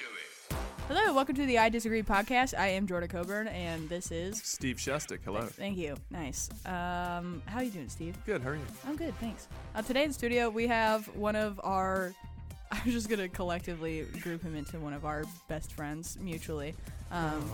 do it. Hello, welcome to the I Disagree podcast. I am Jordan Coburn, and this is. Steve Shustic, hello. Thank you. Nice. Um, how are you doing, Steve? Good, how are you? I'm good, thanks. Uh, today in the studio, we have one of our. I was just gonna collectively group him into one of our best friends mutually. Um,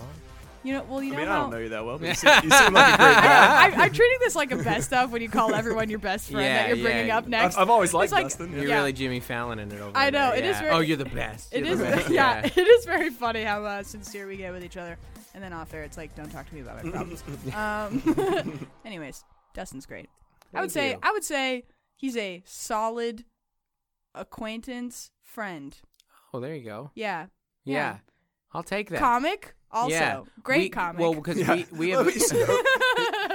you know, well, you I know mean, how I don't know you that well, but you seem, you seem like a great guy. I, I'm treating this like a best of when you call everyone your best friend Yeah, that you're bringing yeah. up next. I've, I've always liked like- Dustin. You're Yeah. Yeah. really Jimmy Fallon in it over I know, there. it is yeah. very- Oh, you're the best. It You're is, the best. yeah, it is very funny how uh, sincere we get with each other, and then off air, it's like, don't talk to me about my problems. um, anyways, Dustin's great. I would Thank say, you. I would say he's a solid acquaintance friend. Oh, there you go. Yeah, Yeah. Yeah. I'll take that. comic also yeah. great We- comic. Well, because Yeah. we, we Well, have. he's-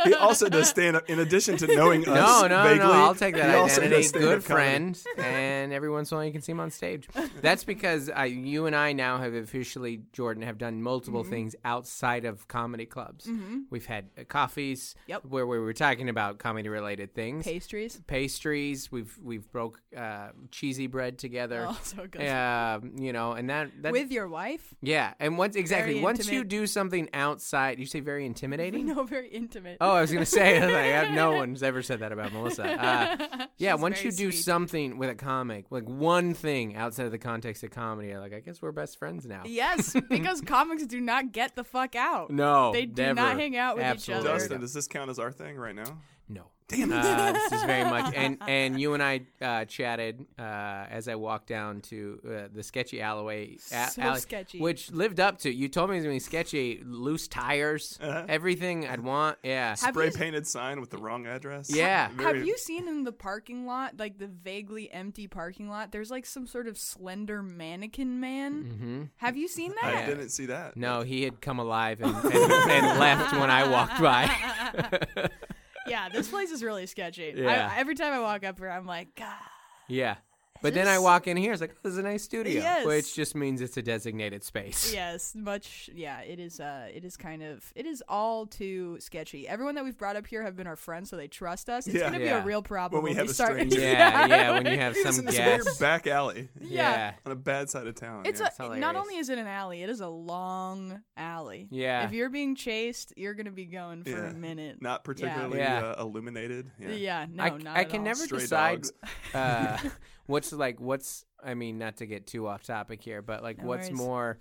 he also does stand up. In addition to knowing us, No, no, vaguely, no. I'll take that he also identity. Good comedy. friend, and every once in a while you can see him on stage. That's because I, you and I now have officially, Jordan, have done multiple Mm-hmm. things outside of comedy clubs. We've had uh, coffees, Yep. where we were talking about comedy-related things. pastries. Pastries. We've we've broke uh, cheesy bread together. Oh, so good. Uh, you know, and that that With your wife? yeah, and once exactly Very once you do something outside, you say very intimidating. No, very intimate. Oh, I was gonna say, like, no one's ever said that about Melissa. Uh, yeah, She's once you do sweet. something with a comic, like one thing outside of the context of comedy, like, I guess we're best friends now. Yes, because comics do not get the fuck out. No, They do never. not hang out with each other. Dustin, does this count as our thing right now? No. Damn it. Uh, this is very much, and and you and I uh, chatted uh, as I walked down to uh, the sketchy alleyway, a- So alley, sketchy. which lived up to. You told me it was going to be sketchy, loose tires, Uh-huh. everything I'd want. Yeah, Have Spray you- painted sign with the wrong address. Yeah. Very- Have you seen in the parking lot, like the vaguely empty parking lot, there's like some sort of slender mannequin man? hmm Have you seen that? I didn't see that. No, he had come alive and, and, and left when I walked by. yeah, this place is really sketchy. Yeah. I, every time I walk up here, I'm like, God. yeah. But then I walk in here, it's like, this is a nice studio, Yes. which just means it's a designated space. Yes, much. Yeah, it is. Uh, it is kind of. It is all too sketchy. Everyone that we've brought up here have been our friends, so they trust us. It's Yeah. gonna be a real problem When we have a start. stranger. Yeah, yeah, when you have some in this weird guests. back alley yeah. on a bad side of town. It's yeah. a, It's not only is it an alley, it is a long alley. Yeah. If you're being chased, you're gonna be going for Yeah. a minute. not particularly Yeah. Uh, illuminated. Yeah. yeah. no, I, not I at can all. never Stray decide dogs. uh, what's like what's I mean not to get too off topic here, but like No what's worries. more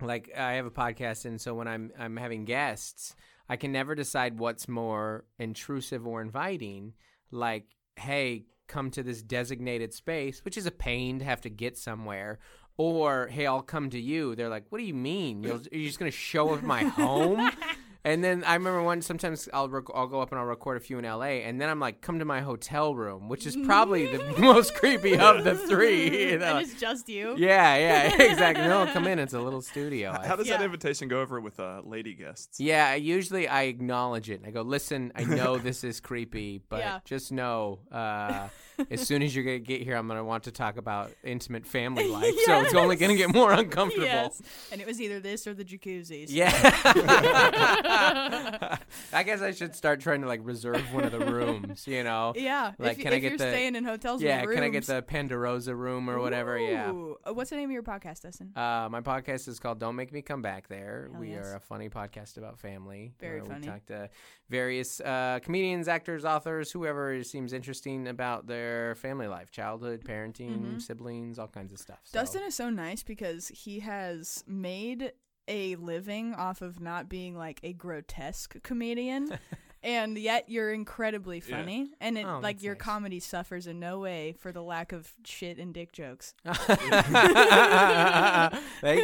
like I have a podcast and so when I'm I'm having guests, I can never decide what's more intrusive or inviting. Like, hey, come to this designated space, which is a pain to have to get somewhere. Or hey, I'll come to you. They're like, "What do you mean? You'll, you're just gonna show up my home?" And then I remember one. Sometimes I'll rec- I'll go up and I'll record a few in L.A. And then I'm like, "Come to my hotel room," which is probably the most creepy of the three. You know? and it's just you. Yeah, yeah, exactly. No, come in. It's a little studio. How does that invitation go over with uh, lady guests? yeah, usually I acknowledge it. I go, listen, I know this is creepy, but Yeah. just know, uh, as soon as you're gonna get here, I'm gonna want to talk about intimate family life. So it's only gonna get more uncomfortable. Yes. And it was either this or the jacuzzis. Yeah. I guess I should start trying to like reserve one of the rooms, you know? Yeah. Like, if, can I get you're the- staying in hotels Yeah, can I get the Ponderosa room or whatever? Yeah. Ooh. Uh, What's the name of your podcast, Dustin? Uh, my podcast is called "Don't Make Me Come Back There." Hell we yes. are a funny podcast about family. Very funny. We talk to various uh, comedians, actors, authors, whoever seems interesting about their family life, childhood, parenting, siblings, all kinds of stuff. So- Mm-hmm. Dustin is so nice because he has made a living off of not being like a grotesque comedian. and yet you're incredibly Yeah. funny and it Oh, like that's your nice. comedy suffers in no way for the lack of shit and dick jokes. Thank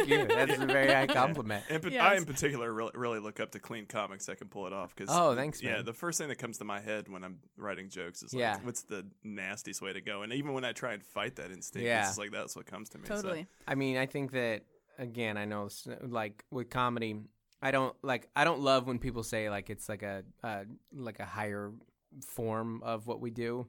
you. That's a very high compliment. In, pa- Yes. I, in particular, really, really look up to clean comics that can pull it off. Cause, Oh, thanks, Yeah, man. the first thing that comes to my head when I'm writing jokes is like, Yeah. what's the nastiest way to go? And even when I try and fight that instinct, Yeah. it's just like that's what comes to me. so- Totally. I mean, I think that again, I know s- like with comedy, I don't like I don't love when people say like it's like a uh, like a higher form of what we do.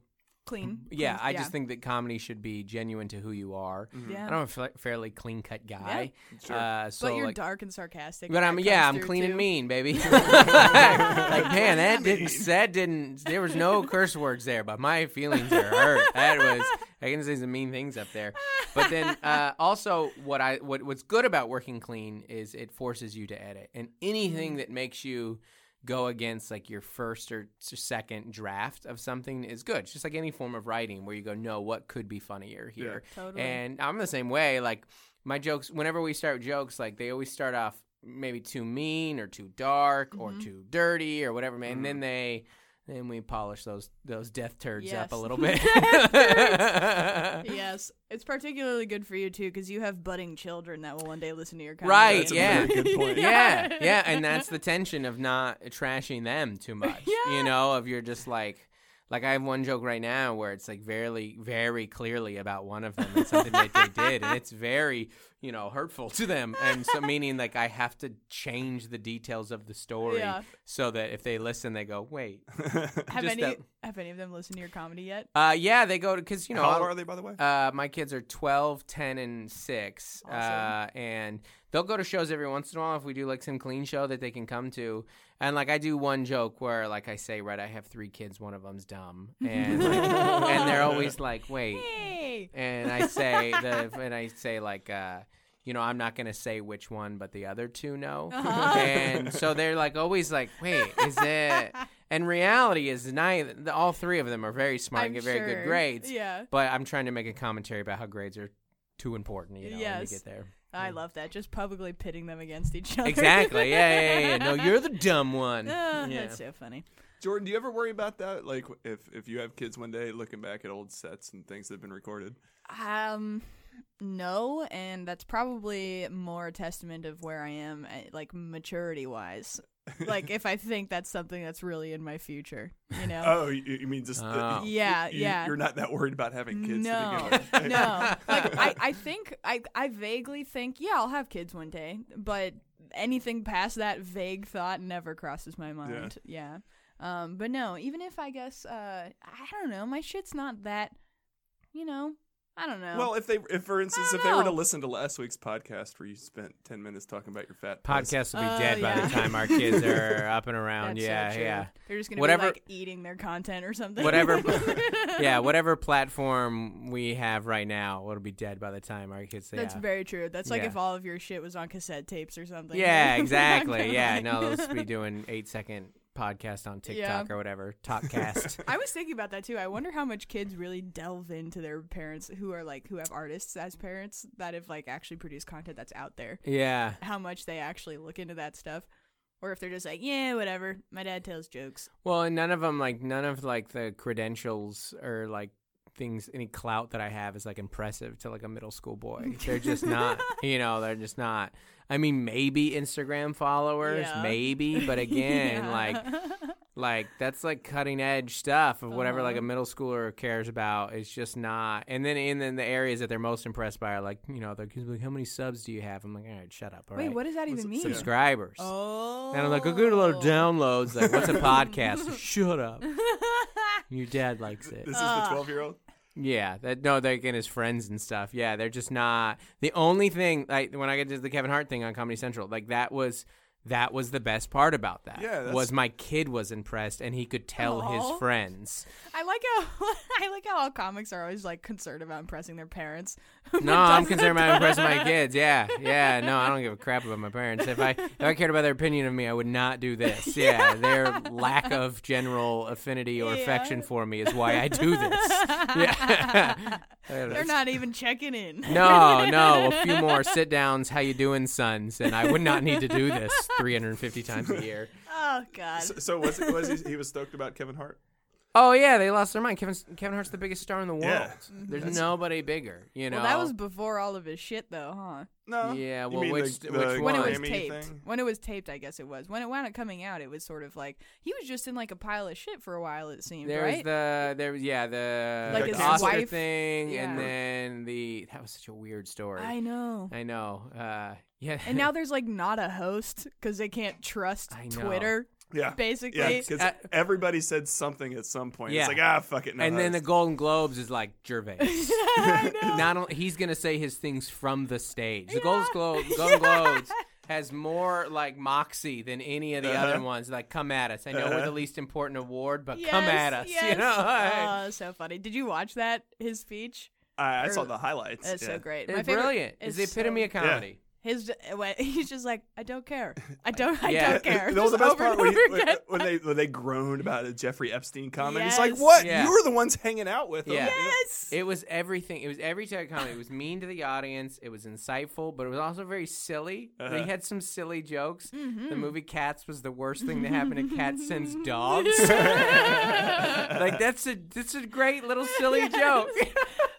Clean. Yeah, clean- I just think that comedy should be genuine to who you are. Yeah. I'm a fa- fairly clean cut guy. Sure. Uh, so but you're like, dark and sarcastic. But I'm yeah, I'm through, clean and mean, baby. like man, that didn't that didn't there was no curse words there, but my feelings are hurt. That was I can say some mean things up there. But then uh, also what I what what's good about working clean is it forces you to edit. And anything that makes you go against like your first or second draft of something is good. It's just like any form of writing where you go, no, what could be funnier here? Totally. And I'm the same way. Like my jokes, whenever we start jokes, like they always start off maybe too mean or too dark or Mm-hmm. too dirty or whatever, man. And then they, then we polish those those death turds up a little bit. yes, it's particularly good for you too because you have budding children that will one day listen to your comedy. Right, That's a yeah. very good point. yeah, yeah, and that's the tension of not trashing them too much. Yeah. You know, of you're just like, like I have one joke right now where it's like very, very clearly about one of them and something that they did, and it's very, you know, hurtful to them, and so meaning like I have to change the details of the story Yeah. so that if they listen, they go, wait, Have any that- have any of them listened to your comedy yet? uh, yeah, they go to because you know How old are they, by the way? uh, my kids are 12, 10, and 6. Uh, and they'll go to shows every once in a while if we do like some clean show that they can come to. And like I do one joke where like I say, right, I have three kids, one of them's dumb. And, like, and they're always like, wait. Hey. And I say, the, and I say like, uh, you know, I'm not going to say which one, but the other two know. Uh-huh. And so they're like always like, wait, is it? And reality is, neither, all three of them are very smart and get very sure. good grades. Yeah, But I'm trying to make a commentary about how grades are too important, you know, when you Yes. get there. I love that. Just publicly pitting them against each other. Exactly. Yeah, yeah, yeah, yeah. No, you're the dumb one. Ah, yeah. That's so funny. Jordan, do you ever worry about that? Like, if if you have kids one day, looking back at old sets and things that have been recorded. Um, no, and that's probably more a testament of where I am, eh, like maturity wise. Like if I think that's something that's really in my future, you know. Oh, you, you mean just? Oh. Yeah, you, yeah. You're not that worried about having kids no, to begin with. no. Like I, I think I, I vaguely think, yeah, I'll have kids one day, but anything past that vague thought never crosses my mind. Yeah. Um, but no, even if I guess, uh, I don't know, my shit's not that, you know, I don't know. Well, if they, if for instance, if don't they were to listen to last week's podcast where you spent ten minutes talking about your fat Podcast will be Oh, dead by yeah. the time our kids are up and around. That's yeah, so true. yeah. They're just gonna Whatever- be like eating their content or something. Whatever. yeah, whatever platform we have right now, it'll be dead by the time our kids. That's yeah. very true. That's like Yeah. if all of your shit was on cassette tapes or something. Yeah, exactly. Yeah, like- no, they'll just be doing eight second podcast on TikTok Yeah. or whatever, Talkcast. I was thinking about that too. I wonder how much kids really delve into their parents who are like who have artists as parents that have like actually produced content that's out there. yeah. How much they actually look into that stuff. Or if they're just like, yeah, whatever. My dad tells jokes. Well, and none of them like none of like the credentials or like things any clout that I have is like impressive to like a middle school boy. They're just not, you know, they're just not. I mean, maybe Instagram followers, Yeah. maybe, but again, Yeah. like like that's like cutting edge stuff of whatever like a Uh-huh. middle schooler cares about. It's just not. And then and then the areas that they're most impressed by are like, you know, they're like, how many subs do you have? I'm like, all right, shut up. all Wait, right." what does that even mean? subscribers? Oh. And I'm like, I get a lot of downloads. Like, what's a podcast? Shut up. Your dad likes it. This is the twelve-year-old. Yeah, that no, they're getting his friends and stuff. Yeah, they're just not the only thing. Like when I get to the Kevin Hart thing on Comedy Central, like that was that was the best part about that. Yeah, that's- was my kid was impressed and he could tell Aw. his friends. I like how I like how all comics are always like concerned about impressing their parents. No, I'm concerned about impressing my kids. Yeah, yeah. No, I don't give a crap about my parents. If I if I cared about their opinion of me, I would not do this. Yeah, their lack of general affinity or Yeah. affection for me is why I do this. Yeah. They're not even checking in. No, no, a few more sit downs. How you doing, sons? And I would not need to do this 350 times a year. Oh God. So, so was it was he, he was stoked about Kevin Hart? Oh yeah, they lost their mind. Kevin Kevin Hart's the biggest star in the world. Yeah. There's nobody bigger. You know. well, that was before all of his shit, though, huh? No. Yeah, You well, mean which- the, which the when it was Grammy taped. thing? When it was taped, I guess it was. When it wound up coming out, it was sort of like he was just in like a pile of shit for a while. It seemed There was right. the there was yeah the, Like the his Oscar wife? thing Yeah. and then the that was such a weird story. I know. I know. Uh, yeah. And now there's like not a host because they can't trust I know. Twitter. Yeah. Basically. Yeah, because Uh, everybody said something at some point. Yeah. It's like, ah, fuck it. No, and then the Golden Globes is like Gervais. I know. Not only, he's gonna say his things from the stage. The Golden Globes, Golden Globes has more like moxie than any of the Uh-huh. other ones. Like, come at us. I know we're Uh-huh. the least important award, but Yes, come at us. Yes. You know, oh, so funny. Did you watch that his speech? I, I saw the highlights. It's yeah. so great. it's My favorite brilliant. It's is the epitome so- of comedy. His he's just like I don't care. I don't. I Yeah. don't care. That was the Just best part when, he, when, when they when they groaned about a Jeffrey Epstein comment. He's like, "What? Yeah. You were the ones hanging out with him." Yeah. Yes. It was everything. It was every type of comedy. It was mean to the audience. It was insightful, but it was also very silly. Uh-huh. He had some silly jokes. Mm-hmm. The movie Cats was the worst thing that happened to Cat Sends Dogs. like that's a that's a great little silly joke.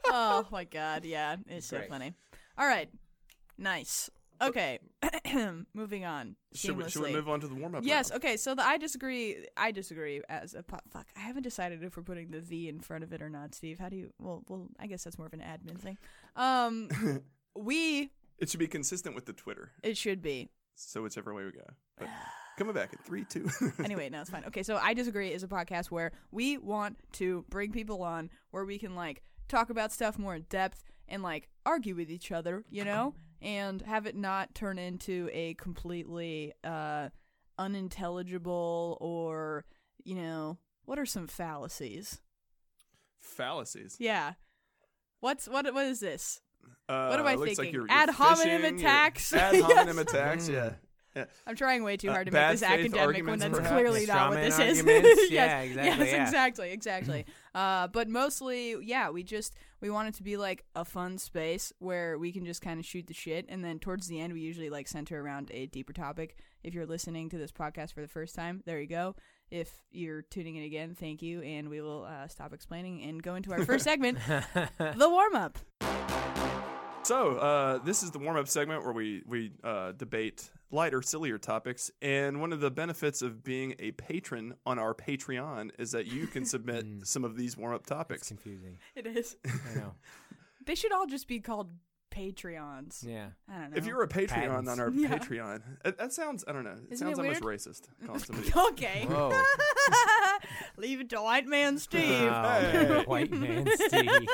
oh my god, yeah, it's so Great. funny. All right, nice. Okay, moving on Should we, should we move on to the warm up? Yes. Okay. So the I disagree. I disagree as a po- fuck. I haven't decided if we're putting the V in front of it or not, Steve. How do you? Well, well. I guess that's more of an admin thing. Um, we It should be consistent with the Twitter, it should be so whichever way we go. But coming back at three, two. anyway. No, it's fine. Okay. So I disagree is a podcast where we want to bring people on where we can like talk about stuff more in depth and like argue with each other, you know, and have it not turn into a completely uh unintelligible or you know what are some fallacies? Fallacies. Yeah. What's what? What is this? Uh, What am I looks Like thinking? you're, Ad you're hominem fishing, attacks? Ad hominem Yes. attacks. Yeah. I'm trying way too Uh, hard to bad make this academic when that's clearly not what this is. yes, Yeah, exactly, Yes, yeah. exactly, exactly. uh, but mostly, yeah, we just we want it to be like a fun space where we can just kind of shoot the shit, and then towards the end, we usually like center around a deeper topic. If you're listening to this podcast for the first time, there you go. If you're tuning in again, thank you, and we will uh, stop explaining and go into our first segment, the warm up. So uh, this is the warm up segment where we we uh, debate lighter, sillier topics. And one of the benefits of being a patron on our Patreon is that you can submit some of these warm up It's topics. confusing. It is. I know. They should all just be called Patreons. Yeah. I don't know. If you're a Patreon Patents. on our Yeah. Patreon, that, that sounds I don't know. It Isn't sounds it almost racist. calling somebody- okay. Whoa. Leave it to white man Steve. Oh, Hey. white man Steve.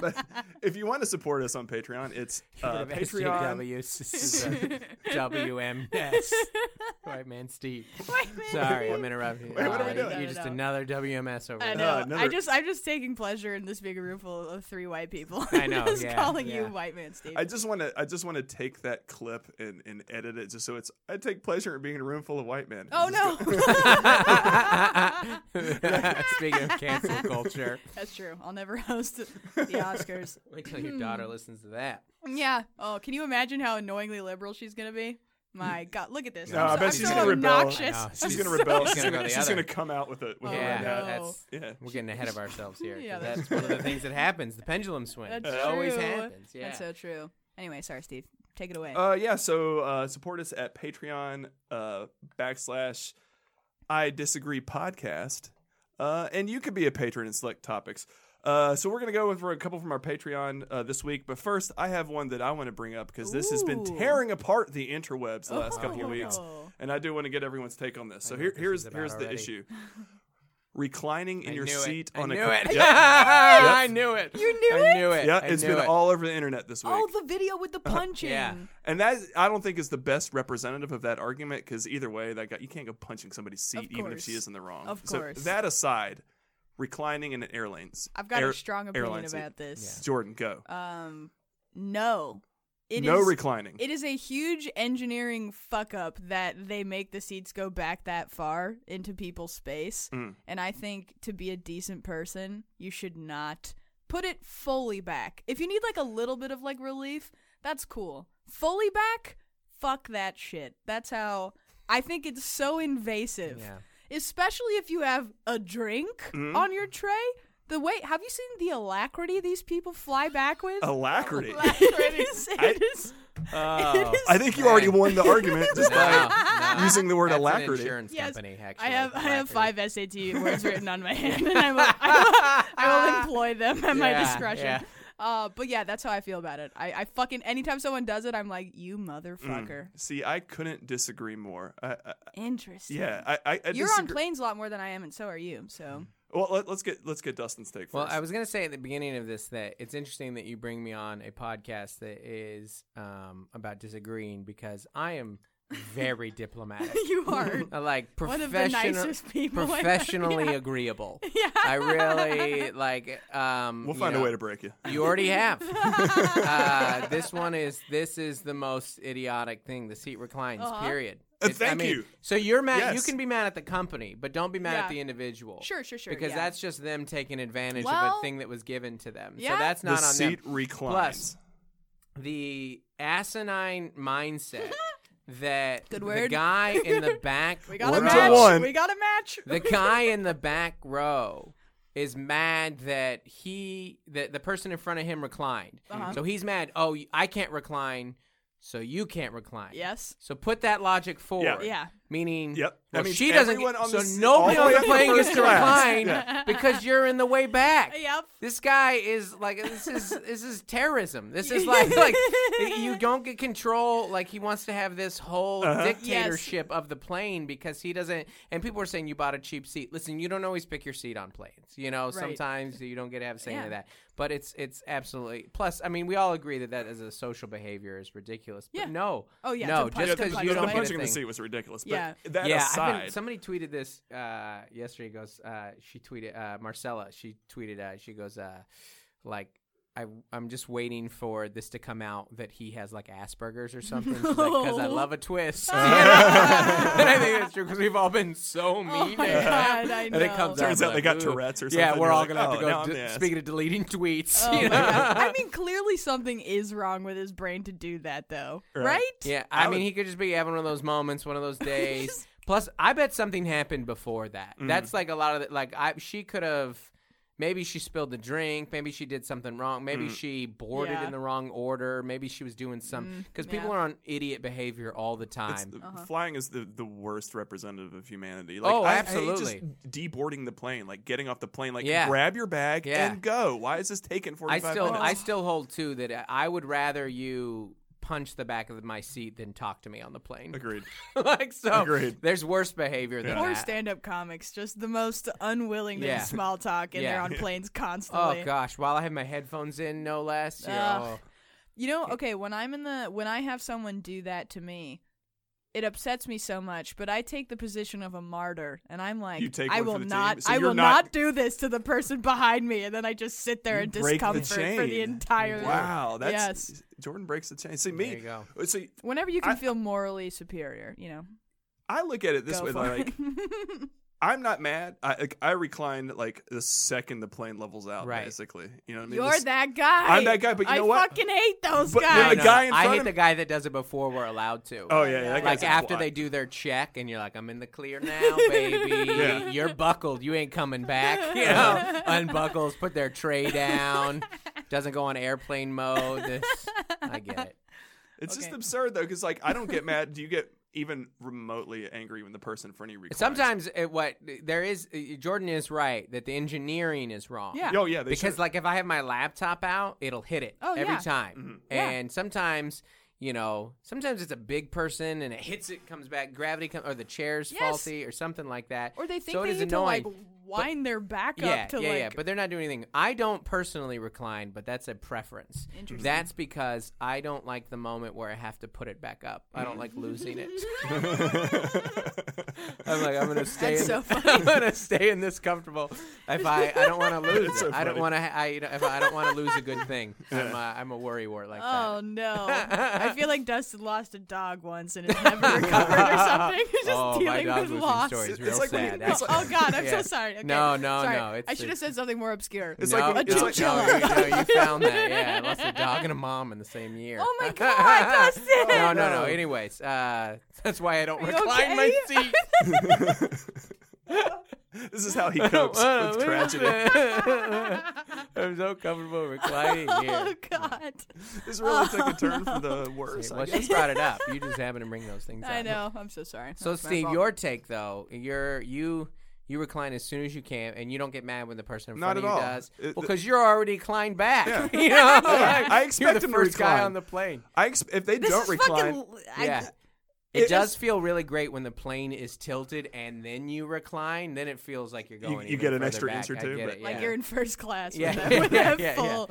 But if you want to support us on Patreon, it's uh, Patreon. SJW, this is, uh, WMS. White man Steve. White man Sorry, I'm interrupting. Wait, what are we Uh, doing? You're just no, no. another WMS over I there. know. Uh, I just I'm just taking pleasure in this big room full of three white people. I know, just yeah, calling you white man Steve. I just want to. I just want to take that clip and, and edit it just so it's. I take pleasure in being in a room full of white men. oh no. Speaking of cancel culture, That's true. I'll never host the Oscars. wait till your daughter listens to that. Yeah. Oh, can you imagine how annoyingly liberal she's gonna be? My God, look at this. No, I'm I so, bet I'm she's so gonna rebel. obnoxious. I know. I'm She's gonna rebel. She's She's gonna gonna, go she's gonna come out with it. With Oh, it yeah, right no. that's Yeah. we're getting ahead of ourselves here. Yeah, that's, that's one of the things that happens. The pendulum swing. That's it always true. happens. Yeah. That's so true. Anyway, sorry, Steve. Take it away. Uh, yeah. So uh, support us at Patreon uh, backslash I disagree podcast, uh, and you could be a patron and select topics. Uh, so we're gonna go for a couple from our Patreon uh, this week, but first I have one that I want to bring up because this has been Ooh. tearing apart the interwebs the last couple of Oh. weeks, and I do want to get everyone's take on this. So know here, what this here's is about here's the already. issue: reclining in I your knew seat it. on I a knew co- it. Yep. I knew it. You knew it? I it? knew it. Yeah, I it's knew been it. all over the internet this week. Oh, the video with the punching. yeah. And that I don't think is the best representative of that argument because either way, that guy you can't go punching somebody's seat even if she course. is in the wrong. Of course. So that aside, reclining in an airlanes. I've got air- a strong opinion airline about this. Jordan, go. Um, no. It no is- reclining. It is a huge engineering fuck up that they make the seats go back that far into people's space. Mm. And I think to be a decent person, you should not put it fully back. If you need like a little bit of like relief, that's cool. Fully back, fuck that shit. That's how I think it's so invasive. Yeah. Especially if you have a drink Mhm. on your tray. The way have you seen the alacrity these people fly back with? Alacrity. It is- it I- is- Oh, I think you already won the argument just no, by no. using the word That's an alacrity. insurance Yes. company, actually. I have I have five SAT words written on my hand, and I will, I will, I will employ them at my discretion. yeah. Uh, but yeah, that's how I feel about it. I, I fucking anytime someone does it, I'm like, you motherfucker. See, I couldn't disagree more. I, I, Interesting. yeah, I, I, I You're on planes a lot more than I am, and so are you. So Well, let, us get let's get Dustin's take first. Well, I was gonna say at the beginning of this that it's interesting that you bring me on a podcast that is um, about disagreeing because I am very diplomatic. you are I like one of the professional, nicest people. Professionally yeah. agreeable. Yeah. I really like. Um, we'll find know, a way to break you. You already have. uh, this one is this is the most idiotic thing. The seat reclines. Uh-huh. Period. Uh, It's- I thank mean, you. So you're mad. You can be mad at the company, but don't be mad Yeah. at the individual. Sure, sure, sure. Because yeah. that's just them taking advantage of a thing that was given to them. yeah. So that's The not on seat them. reclines. The asinine mindset that Good the guy in the back we got One a to match. one. We got a match. the guy in the back row is mad that he that the person in front of him reclined. Uh-huh. So he's mad. Oh, I can't recline, so you can't recline. yes. So put that logic forward. Yeah. Meaning, Yep. well, That means she doesn't. Get, on so the seat- nobody all on the the way up plane to gets to class. recline Yeah. because you're in the way back. Yep. This guy is like this is this is terrorism. This is like like you don't get control. Like he wants to have this whole Uh-huh. dictatorship of the plane because he doesn't. And people are saying you bought a cheap seat. Listen, you don't always pick your seat on planes. You know, sometimes you don't get to have a say Yeah. that. But it's it's absolutely. Plus, I mean, we all agree that that as a social behavior is ridiculous. But Yeah. no. Oh, yeah, No, just the, because punch you the don't away. get a punching in the seat was ridiculous. But Yeah. that yeah, aside, been, somebody tweeted this uh, yesterday. Goes, uh, she tweeted uh, Marcella. She tweeted, uh, she goes, uh, like, I, I'm just waiting for this to come out that he has like Asperger's or something. Because I love a twist. and I think that's true because we've all been so mean. Oh my. God, I And it comes Turns out, out they got. Tourette's or Yeah, something. we're all like, gonna have oh, to go. d- speaking of deleting tweets, Oh you know? I mean, clearly something is wrong with his brain to do that, though. Right. Right? Yeah, I, I mean, would- he could just be having one of those moments, one of those days. Plus, I bet something happened before that. Mm. That's like a lot of the, like I she could have maybe she spilled the drink, maybe she did something wrong, maybe Mm. she boarded Yeah. in the wrong order, maybe she was doing some because Mm, people yeah. are on idiot behavior all the It's, time. Uh-huh. Flying is the, the worst representative of humanity. Like, Oh, I- I absolutely. just deboarding the plane, like getting off the plane, like Yeah. grab your bag Yeah. and go. Why is this taking I 45 still minutes? I still hold too that I would rather you punch the back of my seat than talk to me on the plane. Agreed. like so, Agreed. there's worse behavior than Or that. stand-up comics, just the most unwilling to Yeah. small talk, and Yeah. they're on planes constantly. Oh gosh! While I have my headphones in, no less. Yeah. Ugh. You know, okay, when I'm in the when I have someone do that to me, it upsets me so much, but I take the position of a martyr and I'm like You take I will not so I will not- not, do this to the person behind me and then I just sit there You in break the discomfort for the chain. entire Wow, that's Yes. Jordan breaks the chain. See There me. you go. Uh, see, Whenever you can I- feel morally superior, you know. I look at it this go way: like it. I'm not mad. I like, I recline like the second the plane levels out. Right. Basically, you know what I mean. You're This- that guy. I'm that guy, but you I know what? I fucking hate those But guys. the No, guy in I hate of- the guy that does it before we're allowed to. Oh yeah, yeah. yeah. like after they do their check and you're like, I'm in the clear now, baby. Yeah. You're buckled. You ain't coming back. You know, unbuckles, put their tray down, doesn't go on airplane mode. This, I get it. It's just absurd though, because like I don't get mad. Do you get even remotely angry when the person in front of you reclines? Sometimes it, what there is, uh, Jordan is right that the engineering is wrong. Yeah. Oh yeah, because should. like if I have my laptop out, it'll hit it Oh, every yeah. time. Mhm. Yeah. And sometimes, you know, sometimes it's a big person and it hits it, comes back, gravity comes, or the chair's Yes. faulty or something like that. Or they think so it they is need annoying. to like wind their back yeah, up to yeah, like yeah. But they're not doing anything. I don't personally recline, but that's a preference. Interesting. That's because I don't like the moment where I have to put it back up. I don't like losing it. I'm like, I'm gonna stay. That's in so funny. I'm gonna stay in this comfortable. If I, I don't want to lose so I don't want to. I, you know, if I don't want to lose a good thing. I'm, uh, I'm a worry wart like Oh that. Oh no! I feel like Dustin lost a dog once and has never recovered or something. He's just oh, my dealing dog with losing loss. stories It's real like when you- sad. it's Oh, like- oh, God, I'm Yeah. so sorry. Okay. No, no, Sorry. no, it's I should have said something more obscure. It's no, like when- a it's like- chinchilla. No, you, no, you found that. Yeah, I lost a dog and a mom in the same year. Oh my God, Dustin! no, no, no. No. Anyways, uh, that's why I don't Are you recline my seat. this is how he copes with tragedy. I'm so comfortable reclining here. Oh God! This really took a turn for the worse. I Well, guess. she brought it up. You just happened to bring those things up. I know. I'm so sorry. So, That's Steve, your take though, you're you You recline as soon as you can, and you don't get mad when the person in Not front at of you all. does. It- well, the- because you're already reclined back. Yeah. you know, Like, I you're expect the him to first guy on the plane. I ex- if they This don't is recline, fucking. I- Yeah. It It does is- feel really great when the plane is tilted and then you recline. Then it feels like you're going. you even get an extra back. inch or two, get but- it, Like you're in first class. Yeah. With that, with Yeah, that yeah, yeah. full.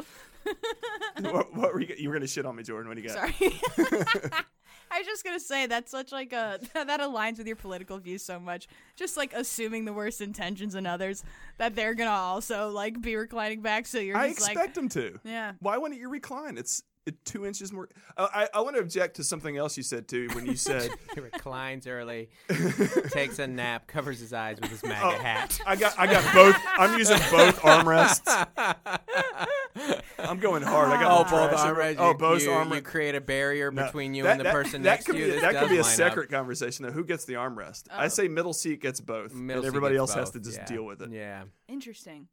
what, what were you? You were gonna shit on me, Jordan. What do you got? Sorry. I was just gonna say that's such like a that aligns with your political views so much. Just like assuming the worst intentions in others that they're gonna also like be reclining back. So you're I expect like, them to. yeah. Why wouldn't you recline? It's it, two inches more. Uh, I I want to object to something else you said too when you said He reclines early, takes a nap, covers his eyes with his MAGA Oh. hat. I got I got both. I'm using both armrests. I'm going hard. I got Oh, both armrests. Oh, you, both armrests. you create a barrier No, between you that- and the that- person that next could to you. Be, that could be a line up. conversation though. Who gets the armrest? I Oh. say middle seat gets both, Middle and everybody gets else has to just yeah. deal with it. Yeah. Interesting.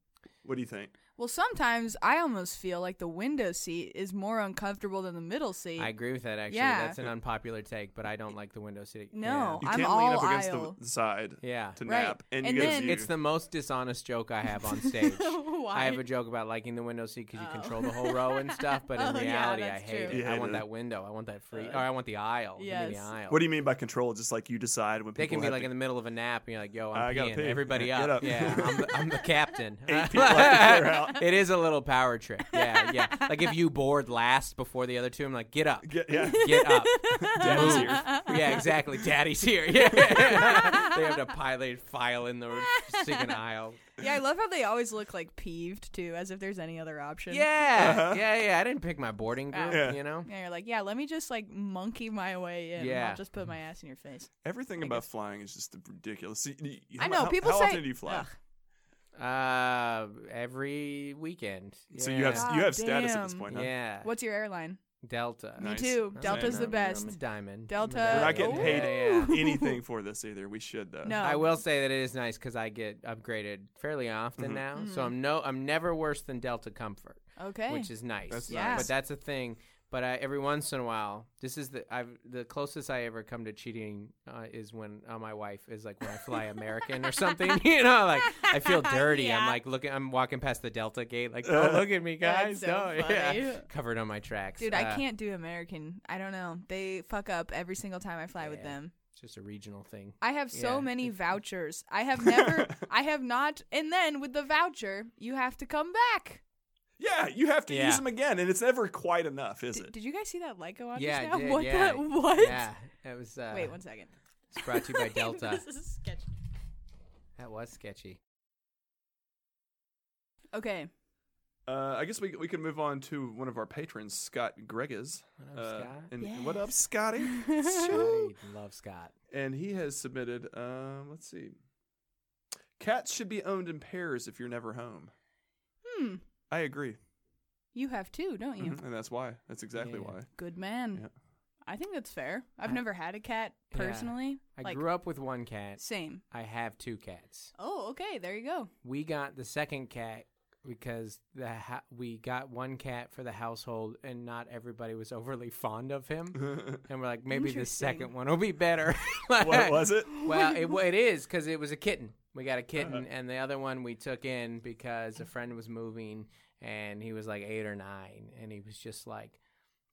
What do you think? Well, sometimes I almost feel like the window seat is more uncomfortable than the middle seat. I agree with that. Actually, Yeah. that's an unpopular take, but I don't like the window seat. No. You I'm can't all lean up against aisle. the side Yeah. to Right. nap, and, And you get a then- It's the most dishonest joke I have on stage. Why? I have a joke about liking the window seat because you Oh. control the whole row and stuff, but in Oh, yeah, reality, I that's hate true. it. You I hate want it. that window. I want that free. Uh, or I want the aisle. Give me the yes. aisle. What do you mean by control? Just like you decide when people They can be have like to- in the middle of a nap, and you're like, "Yo, I'm I gotta peeing. pee. Everybody Yeah, up. up. Yeah, I'm the, I'm the captain. Eight people have to clear out. it is a little power trip. Yeah, yeah. Like if you board last before the other two, I'm like, "Get up, Get, yeah. get up." Daddy's here. Yeah, exactly. Daddy's here. Yeah. they have to pilot file in the second aisle. yeah, I love how they always look like peeved too, as if there's any other option. Yeah, Uh-huh. yeah, yeah. I didn't pick my boarding group. Yeah. You know. Yeah, you're like, yeah, let me just like monkey my way in. Yeah. I'll just put my ass in your face. Everything I about guess. flying is just ridiculous. See, y- I how- know how- people how say. often do you fly? Ugh. Uh, every weekend. So you have Yeah. you have God status at this damn. point. Huh? Yeah. What's your airline? Delta? Nice. Me too. That's Delta's fair. the I'm a- best. I'm a diamond. Delta- We're not getting paid Yeah, yeah. anything for this either. We should though. No. I will say that it is nice because I get upgraded fairly often Mhm. now, so I'm no, I'm never worse than Delta Comfort, Okay. which is nice. That's Yeah. nice. But that's a thing. But I, every once in a while, this is the I've the closest I ever come to cheating uh, is when uh, my wife is like when I fly American or something. You know, like I feel dirty. I'm like looking, I'm walking past the Delta gate, like don't look at me, guys. That's so no, yeah, funny. covered on my tracks. Dude, Uh, I can't do American. I don't know. They fuck up every single time I fly with them. It's just a regional thing. I have so Yeah. many vouchers. I have never, I have not, and then with the voucher, you have to come back. Yeah, you have to Yeah. use them again, and it's never quite enough, is D- it? did you guys see that Lyco on Yeah, I just now? did, what yeah. the what? Yeah, it was. Uh, Wait one second. It's brought to you by Delta. this is sketchy. that was sketchy. Okay. Uh, I guess we we can move on to one of our patrons, Scott Gregas. What up, Uh, Scott? and what up, Scotty? Scotty, love Scott. and he has submitted. Uh, let's see. Cats should be owned in pairs if you're never home. Hmm. I agree, You have two, don't you? Mhm, and that's why. That's exactly Yeah. why. Good man. Yeah. I think that's fair. I've I- never had a cat Yeah. personally. I like, grew up with one cat. Same. I have two cats. Oh, okay. There you go. We got the second cat because the ha- we got one cat for the household, and not everybody was overly fond of him. And we're like, maybe the Interesting. second one will be better. what was it? Well, it, well, it is because it was a kitten. We got a kitten, Uh-huh. and the other one we took in because a friend was moving, and he was like eight or nine, and he was just like,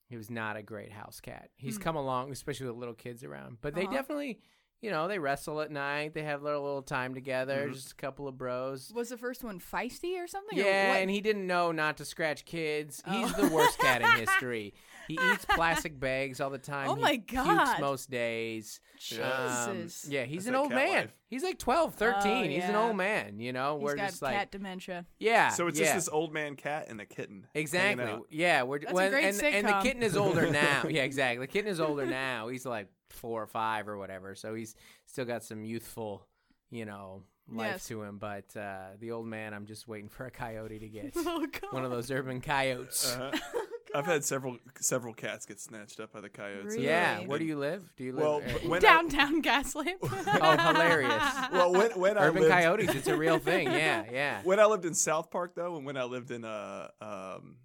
he was not a great house cat. He's Hmm. come along, especially with little kids around, but they Uh-huh. definitely, you know, they wrestle at night. They have their little time together, Mhm. just a couple of bros. Was the first one feisty or something? or Yeah, what? and he didn't know not to scratch kids. He's Oh. the worst cat in history. He eats plastic bags all the time. Oh He my pukes God. most days. Um, Jesus. yeah, he's That's an that old man. life. He's like 12, 13. Oh, He's an old man, you know? He's We're got just like cat dementia. Yeah. So it's yeah. just this old man cat and a kitten. Exactly. Yeah, we're That's a great and, and the kitten is older now. yeah, exactly. The kitten is older now. He's like 4 or 5 or whatever. So he's still got some youthful, you know, life Yes. to him, but uh, the old man I'm just waiting for a coyote to get. Oh god. One of those urban coyotes. Uh-huh. I've had several several cats get snatched up by the coyotes. Really? Yeah, Really? where do you live? Do you live? Well, but when I, Downtown Gaslamp. Oh, hilarious. well, when when I urban lived, coyotes? It's a real thing. Yeah, yeah. when I lived in South Park though, and when I lived in uh um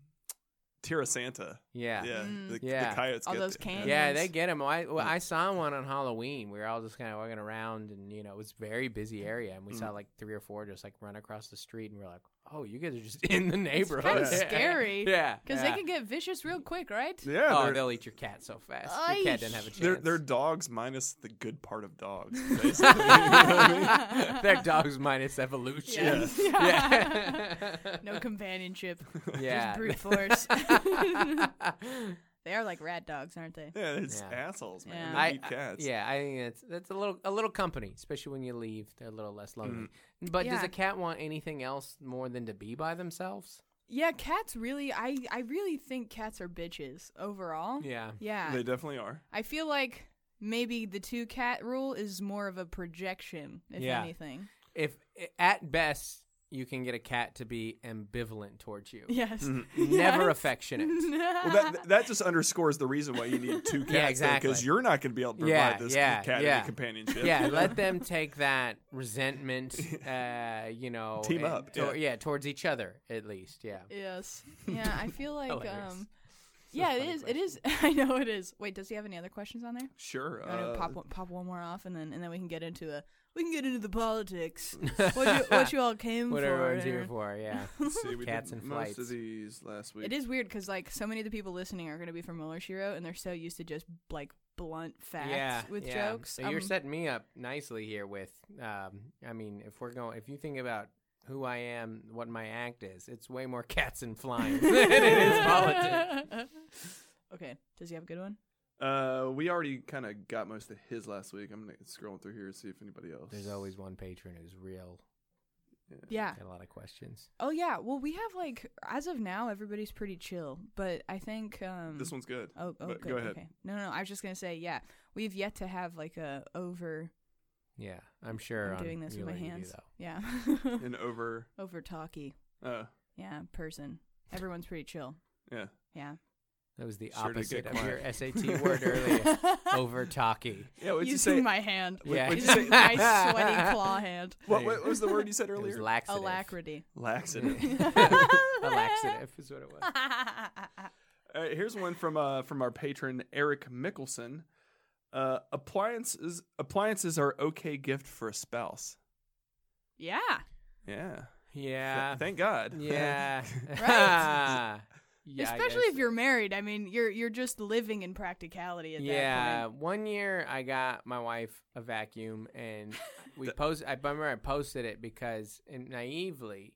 Tierrasanta. Yeah. Yeah, Mm. the, Yeah. the coyotes All get those there. cans. Yeah, they get them. I, well, I saw one on Halloween. We were all just kind of walking around, and you know, it was a very busy area, and we saw like three or four just like run across the street, and we are like, "Oh, you guys are just in the neighborhood." kinda Yeah. scary. Yeah, Because yeah. they can get vicious real quick, right? Yeah, Oh, they're, they'll eat your cat so fast. Your cat didn't have a chance. they're, they're dogs minus the good part of dogs. Basically. You know I mean? They're dogs minus evolution. Yeah. Yeah. no companionship. Yeah. Just brute force. they are like rat dogs, aren't they? Yeah, they're Yeah. assholes, man. Yeah. They I, eat cats. yeah, I think it's that's a little a little company, especially when you leave. They're a little less lonely. Mm. But does a cat want anything else more than to be by themselves? Yeah, cats really I I really think cats are bitches overall. Yeah. Yeah. They definitely are. I feel like maybe the two cat rule is more of a projection, if Yeah. anything. If at best you can get a cat to be ambivalent towards you, Yes. never Yes. affectionate. Well, that that just underscores the reason why you need two cats. Yeah, exactly. Because you're not going to be able to provide Yeah, this yeah, cat yeah. any companionship. yeah, let them take that resentment, uh, you know, Team and up, tor- yeah. towards each other at least. Yeah. yes. Yeah, I feel like um yeah, it funny is. It is. I know it is. Wait, does he have any other questions on there? Sure. You wanna uh, pop one, pop one more off, and then and then we can get into the we can get into the politics. what you what you all came What for? everyone's here. here for, yeah. see, we Cats did and most flights. of these last week. It is weird because like so many of the people listening are going to be from Mueller She Wrote, and they're so used to just like blunt facts yeah, with yeah. jokes. So you're Um, setting me up nicely here with, um, I mean, if we're going, if you think about who I am, what my act is, it's way more cats and flying than it is politics. okay, does he have a good one? Uh, we already kind of got most of his last week. I'm gonna scrolling through here to see if anybody else. There's always one patron who's real. Yeah. Got a lot of questions. Oh yeah. Well, we have like as of now, everybody's pretty chill, but I think um This one's good. Oh, oh good. go ahead. Okay. No, no, no. I was just gonna say, yeah, we've yet to have like a over. Yeah, I'm sure. I'm doing this with my Mueller you hands. Yeah. And over. over talky. Uh, Yeah, person. Everyone's pretty chill. yeah. Yeah. That was the Sure opposite of your. SAT word earlier. Over talky. Yeah. What'd you Using say? my hand. Yeah. what'd you Using say? my sweaty claw hand. what, what was the word you said It was earlier? laxative. Alacrity. Laxative. a laxative is what it was. All right, here's one from uh from our patron Eric Mickelson. Uh, appliances appliances are okay gift for a spouse. yeah. Yeah. Yeah. Th- thank God. Yeah. Right? Yeah. Especially if you're married. I mean, you're you're just living in practicality at Yeah, that point. one year I got my wife a vacuum, and we post. I remember I posted it because, and naively,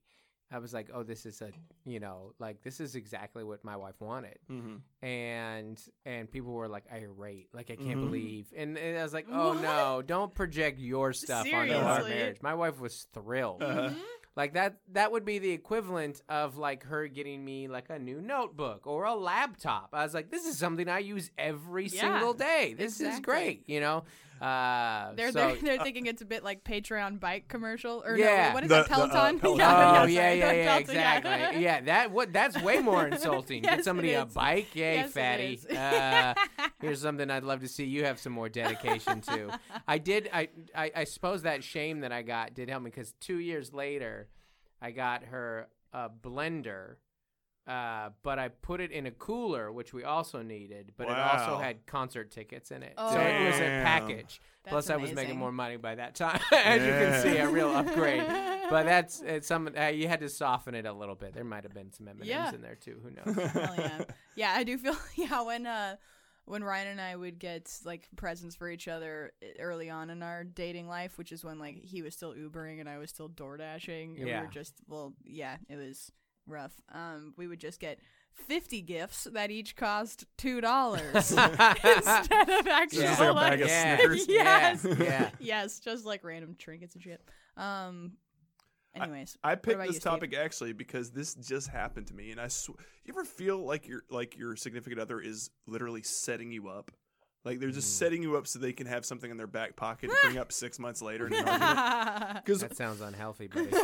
I was like, "Oh, this is a, you know, like this is exactly what my wife wanted," hmm and and people were like irate, like I can't Mhm. believe, and, and I was like, "Oh What? no, don't project your stuff onto our marriage." My wife was thrilled. Uh-huh. Like that that would be the equivalent of like her getting me like a new notebook or a laptop. I was like, this is something I use every Yeah, single day. This is great, you know. Uh, They're, so, they're they're thinking it's a bit like Patreon bike commercial or Yeah. no, what is The- that the, uh, Peloton? Peloton. Oh yes, yeah, yeah, yeah, Peloton, exactly. Yeah, that what that's way more insulting. Yes, Get somebody a bike, yay, Yes, fatty. Uh, here's something I'd love to see you have some more dedication to. I did. I, I I suppose that shame that I got did help me because two years later, I got her a blender. Uh, but I put it in a cooler, which we also needed, but it also had concert tickets in it. Oh. So it was a Damn. package. That's Plus, I was making amazing. more money by that time, as you can see, a real upgrade. But that's it's some. Uh, you had to soften it a little bit. There might have been some M and M's Yeah. in there too. Who knows? Hell yeah. Yeah, I do feel yeah when uh when Ryan and I would get like presents for each other i- early on in our dating life, which is when like he was still Ubering and I was still door dashing. And Yeah. we were just well, yeah, it was rough. Um we would just get fifty gifts that each cost two dollars instead of actual Just like a bag of yeah. Snickers. Yes. Yeah. yeah. yes, just like random trinkets and shit. Um anyways. I picked this you, Steve? topic actually because this just happened to me, and I sw- you ever feel like your like your significant other is literally setting you up, Like they're just Mm. setting you up so they can have something in their back pocket to bring up six months later. Because That sounds unhealthy, buddy.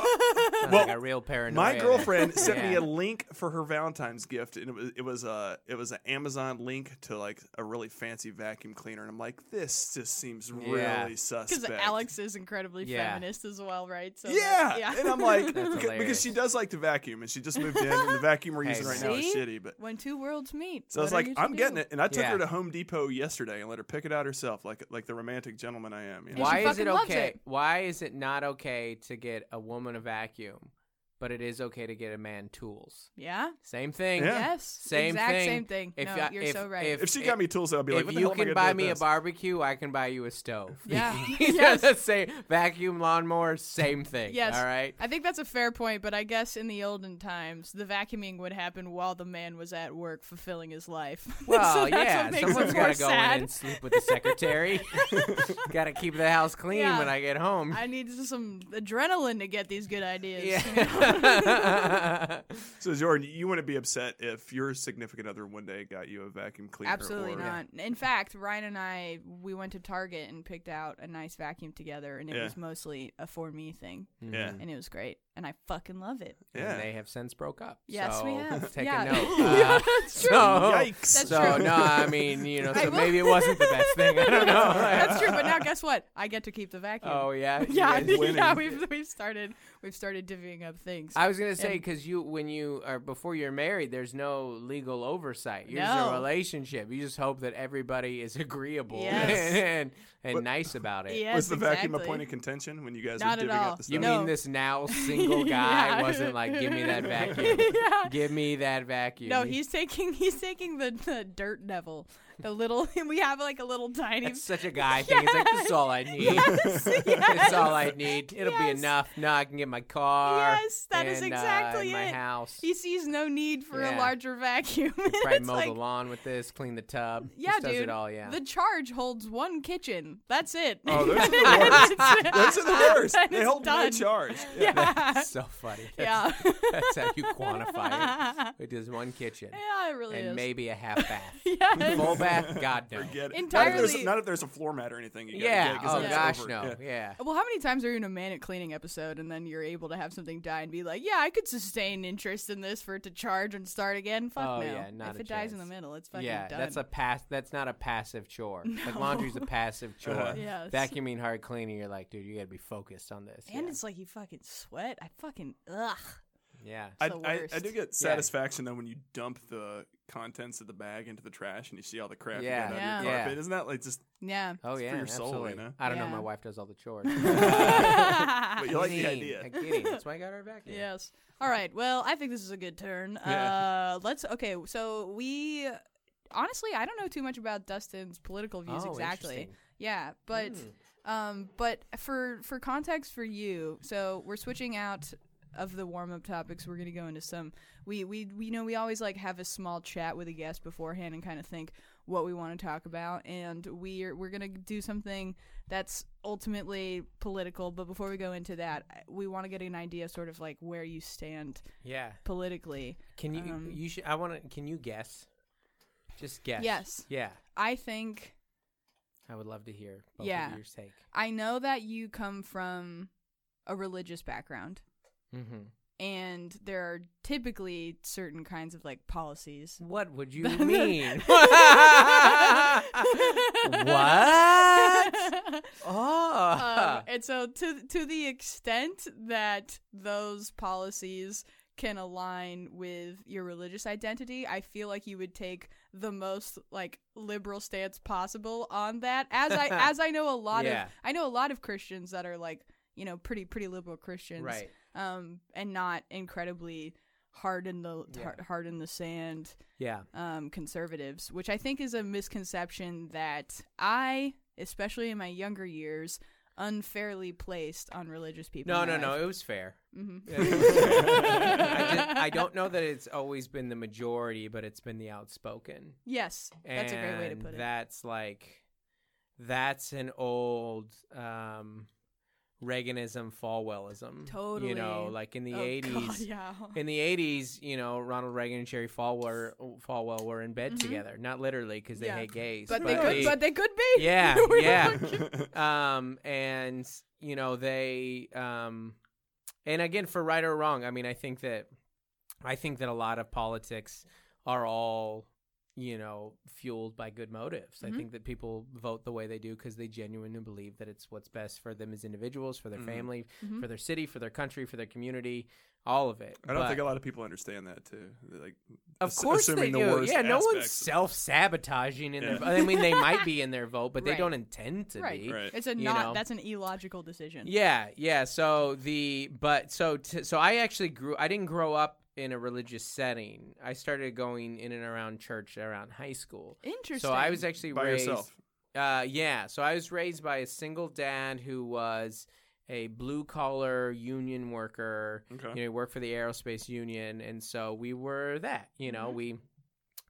Sounds Well, like a real paranoia. my girlfriend sent me a link for her Valentine's gift, and it was it was a it was an Amazon link to like a really fancy vacuum cleaner, and I'm like, this just seems Yeah. really suspect. Because Alex is incredibly Yeah. feminist as well, right? So yeah. yeah. and I'm like, because, because she does like to vacuum, and she just moved in, and the vacuum we're Hey, using right man. now is shitty. But when two worlds meet. so I was like, I'm getting it, and I took Yeah. her to Home Depot yesterday and let her pick it out herself, like like the romantic gentleman I am. You know? Why is it okay? it. Why is it not okay to get a woman a vacuum, but it is okay to get a man tools? Yeah. Same thing. Yeah. Yes. Same exact thing. Same thing. If no, I- you're if- so right. If she got me tools, I'd be like, if what the you hell am I can buy with me a barbecue, I can buy you a stove. Yeah. Yes. same vacuum lawnmower, same thing. Yes. All right. I think that's a fair point, but I guess in the olden times, the vacuuming would happen while the man was at work fulfilling his life. Well, so yeah, what makes someone's it more got to go sad. in and sleep with the secretary. got to keep the house clean Yeah. when I get home. I need some adrenaline to get these good ideas. yeah. So Jordan, you wouldn't be upset if your significant other one day got you a vacuum cleaner? Absolutely or, not. In fact, Ryan and I we went to Target and picked out a nice vacuum together, and it Yeah. was mostly a for me thing, Yeah. and it was great, and I fucking love it. And they have since broke up. Yes, so we have. Take Yeah. a note. Yeah, Uh, that's true. So, Yikes. That's so true. no, I mean, you know, so maybe it wasn't the best thing. I don't know. That's true, but now guess what? I get to keep the vacuum. Oh yeah. Yeah, yeah. We've we've started we've started divvying up things. I was gonna say because you, when you are before you're married, there's no legal oversight. You're just No. a relationship. You just hope that everybody is agreeable Yes. and and, What- nice about it. yes, Was the vacuum a point of contention when you guys Not were divvying up the You? No. mean this now single guy Yeah. wasn't like, give me that vacuum, yeah. give me that vacuum. No, he's taking he's taking the, the dirt devil, the little. We have like a little tiny. That's such a guy thing. It's like this is all I need. Yes, It's all I need. It'll be enough. Now I can get my car. Yes, that is and, uh, exactly and my it. house. He sees no need for Yeah. a larger vacuum. Probably it's mow like, the lawn with this, clean the tub. yeah, Just does dude. it all. Yeah. The charge holds one kitchen. That's it. Oh, those are the And worst. it's- Those are the worst. and They hold no done. charge. Yeah. That's so funny. That's, yeah. that's how you quantify it. It is one kitchen Yeah, it really and is. maybe a half bath. yeah. Full bath? God no. Forget it. Not if, Entirely- there's, not if there's a floor mat or anything. You Yeah. get, 'cause Oh Yeah. gosh, over. no. Yeah. Yeah. Well, how many times are you in a manic cleaning episode and then you're able to have something die and be like, yeah, I could sustain interest in this for it to charge and start again? Fuck Oh, no. yeah, not if a it dies in the middle, it's fucking Yeah, done. that's a pass. That's not a passive chore. Like laundry's a passive chore. Uh-huh. Yes. Vacuuming, hard cleaning. You're like, dude, you gotta be focused on this. And yeah. it's like you fucking sweat. I fucking ugh. yeah. I, I, I do get satisfaction though when you dump the contents of the bag into the trash and you see all the crap Yeah. you got Yeah. on your Yeah. carpet. Isn't that like just? Yeah. Oh yeah, for your soul, absolutely. you know? I don't know. My wife does all the chores. But you like the idea. I'm kidding. That's why I got her vacuum. yes. All right. Well, I think this is a good turn. Yeah. Uh, let's. Okay. So we. Honestly, I don't know too much about Dustin's political views Oh, exactly. interesting. Yeah, but Hmm. um, but for for context for you, so we're switching out of the warm up topics. We're gonna go into some. We we we know we always like have a small chat with a guest beforehand and kind of think what we want to talk about, and we're we're gonna do something that's ultimately political. But before we go into that, we want to get an idea, sort of like where you stand Yeah. politically. Can you? Um, you should. I want to. Can you guess? Just guess. Yes. Yeah. I think I would love to hear both Yeah. of your take. I know that you come from a religious background. Mm-hmm. and there are typically certain kinds of like policies. What would you mean? what? Oh. um, and so to to the extent that those policies can align with your religious identity, I feel like you would take the most like liberal stance possible on that. As I as I know a lot Yeah. of I know a lot of Christians that are like, you know, pretty pretty liberal Christians. right. Um and not incredibly hard in the Yeah. hard, hard in the sand Yeah. um, conservatives, which I think is a misconception that I, especially in my younger years, unfairly placed on religious people. No, no, no. It was fair. hmm I, just, I don't know that it's always been the majority, but it's been the outspoken. Yes, that's a great way to put it. That's like, that's an old um, Reaganism, Falwellism. Totally. You know, like in the Oh, 80s. God, yeah. In the 80s, you know, Ronald Reagan and Jerry Falwell, Falwell were in bed together. Not literally because they Mm-hmm. Yeah. hate gays. But they could. But they could be. yeah, yeah. um, and you know they, um, and again for right or wrong, I mean, I think that, I think that a lot of politics are all, you know, fueled by good motives. Mm-hmm. I think that people vote the way they do because they genuinely believe that it's what's best for them as individuals, for their Mhm. family, Mhm. for their city, for their country, for their community, all of it. I don't But- think a lot of people understand that too. Like, of ass- course they assuming the do. worst Yeah, no one's self sabotaging in Yeah. their. I mean, they might be in their vote, but they Right. don't intend to Right. be. Right. It's a not. know. That's an illogical decision. Yeah, yeah. So the but so t- so I actually grew. I didn't grow up in a religious setting. I started going in and around church around high school. Interesting. So I was actually by raised. yourself. Uh, yeah. So I was raised by a single dad who was a blue collar union worker. Okay. You know, he worked for the aerospace union, and so we were that. You know, Mhm. we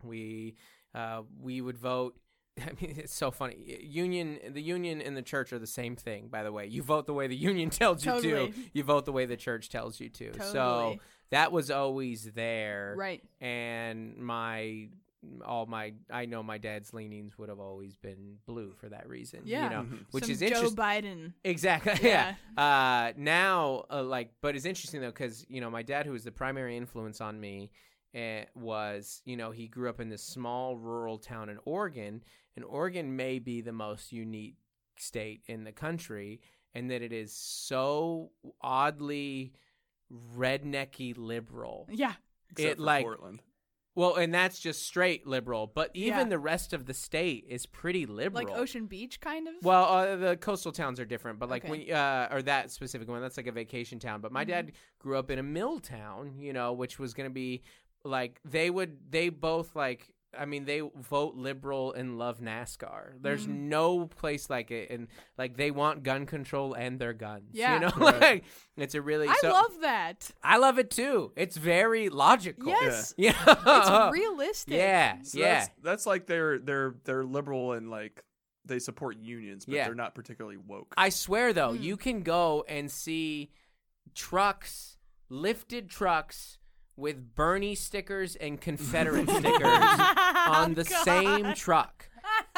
we uh, we would vote. I mean, it's so funny. Union, the union and the church are the same thing. By the way, you vote the way the union tells you Totally. to. You vote the way the church tells you to. So Totally. That was always there. Right. And my all my I know my dad's leanings would have always been blue for that reason. Yeah. You know, Mhm. which Some is Joe interesting. Biden. Exactly. Yeah. Uh, now, uh, like, but it's interesting though, because you know, my dad, who was the primary influence on me, uh, was you know he grew up in this small rural town in Oregon, and Oregon may be the most unique state in the country, and that it is so oddly rednecky liberal. Yeah. Except it, for like- Portland. Well, and that's just straight liberal, but even Yeah. the rest of the state is pretty liberal. Like Ocean Beach, kind of. Well, uh, the coastal towns are different, but like Okay. when uh, or that specific one, that's like a vacation town. But my Mhm. dad grew up in a mill town, you know, which was going to be like they would they both like. I mean, they vote liberal and love NASCAR. There's Mhm. no place like it, and like they want gun control and their guns. Yeah. you know, Right. like it's a really. I so, love that. I love it too. It's very logical. Yes. Yeah. It's realistic. Yeah. So yeah. That's, that's like they're they're they're liberal and like they support unions, but Yeah. they're not particularly woke. I swear though, Mm. you can go and see trucks, lifted trucks with Bernie stickers and Confederate stickers oh, on the God. same truck.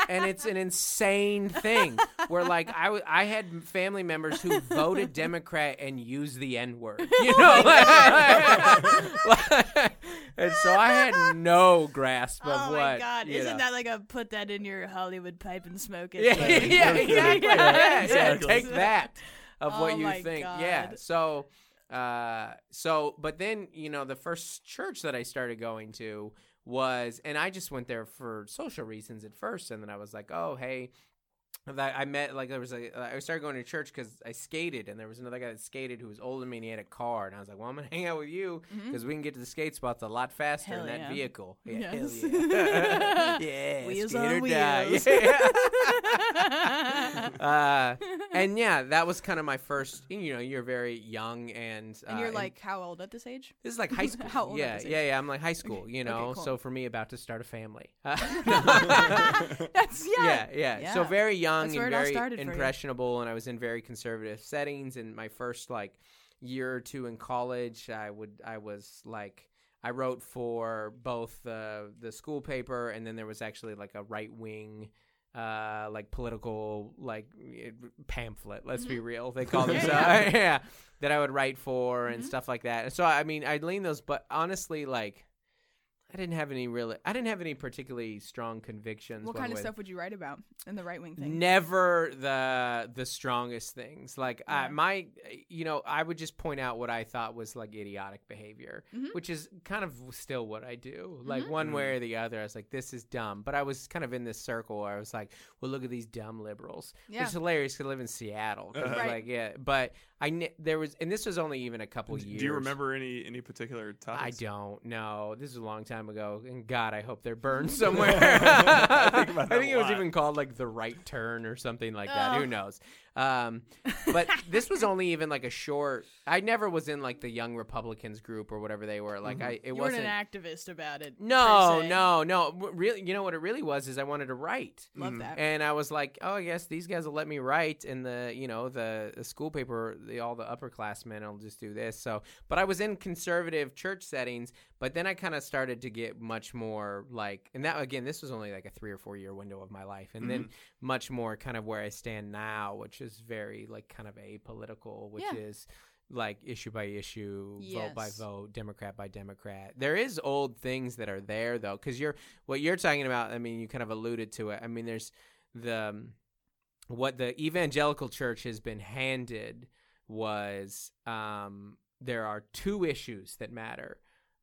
And it's an insane thing where, like, I, w- I had family members who voted Democrat and used the N word, you oh, know, and so I had no grasp of what. oh my god! Isn't know. that like a put that in your Hollywood pipe and smoke it? yeah, yeah, exactly. Yeah, Yeah, yeah, exactly. Take that of Oh what you think. Yeah. So, uh, so, but then you know, the first church that I started going to was, and I just went there for social reasons at first, and then I was like, oh, hey. That I met like there was a I started going to church because I skated and there was another guy that skated who was older than me and he had a car and I was like well I'm gonna hang out with you because we can get to the skate spots a lot faster Hell in that yeah. vehicle yeah Yes. hell yeah yeah Wheels skate or die. wheels. Yeah. uh, and yeah, that was kind of my first. You know, you're very young, and and uh, you're like how old at this age? this is like high school. How old yeah, this yeah, yeah. I'm like high school. You Okay, know, cool. so for me, about to start a family. That's yeah. yeah, yeah, So Yeah. very young and very started for you. impressionable, and I was in very conservative settings. And my first like year or two in college, I would I was like. I wrote for both the the school paper and then there was actually like a right wing uh like political like pamphlet let's be real they call Mm-hmm. Yeah, themselves yeah. yeah. that I would write for and Mhm. stuff like that so I mean I'd lean those but honestly like I didn't have any really I didn't have any particularly strong convictions What kind of way- stuff would you write about in the right wing thing? Never the the strongest things. Like I, Yeah. my, you know, I would just point out what I thought was like idiotic behavior, Mhm. which is kind of still what I do. Like Mhm. one way or the other, I was like, this is dumb. But I was kind of in this circle where I was like, well, look at these dumb liberals. Yeah. Which is hilarious to live in Seattle. Uh-huh. Right. Like yeah, but I kn- there was, and this was only even a couple years. Do you remember any any particular topics? I don't know. This is a long time time ago, and God, I hope they're burned somewhere. I think I think a it was even called like the right turn or something like that. Oh. Who knows? Um, but this was only even like a short. I never was in like the Young Republicans group or whatever they were. Like I, it you weren't wasn't. an activist about it. no, no, no. Really, you know what it really was is I wanted to write. Love that. And I was like, oh, I guess these guys will let me write in the, you know, the, the school paper. The, all the upperclassmen will just do this. So, but I was in conservative church settings. But then I kind of started to get much more like, and that again, this was only like a three or four year window of my life, and then much more kind of where I stand now, which is very like kind of apolitical, which Yeah. is like issue by issue, vote by vote, Democrat by Democrat. There is old things that are there though, because you're what you're talking about. I mean, you kind of alluded to it. I mean, there's the um, what the evangelical church has been handed was um, there are two issues that matter: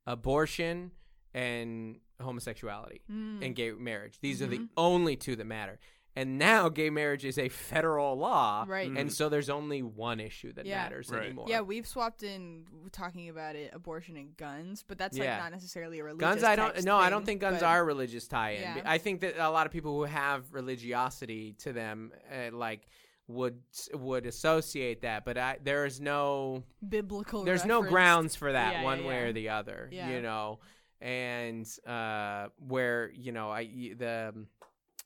abortion and homosexuality Mm. and gay marriage. These are the Mhm. only two that matter. And now gay marriage is a federal law. Right. And so there's only one issue that Yeah. matters Right. anymore. Yeah, we've swapped in talking about it, abortion and guns, but that's Yeah. like not necessarily a religious. Guns, I don't. text No, I don't think guns but- are a religious tie-in. Yeah. I think that a lot of people who have religiosity to them, uh, like, would would associate that. But I, there is no, biblical. there's no grounds for that Yeah, one yeah, way yeah. or the other. Yeah. You know, and uh, where you know, I the.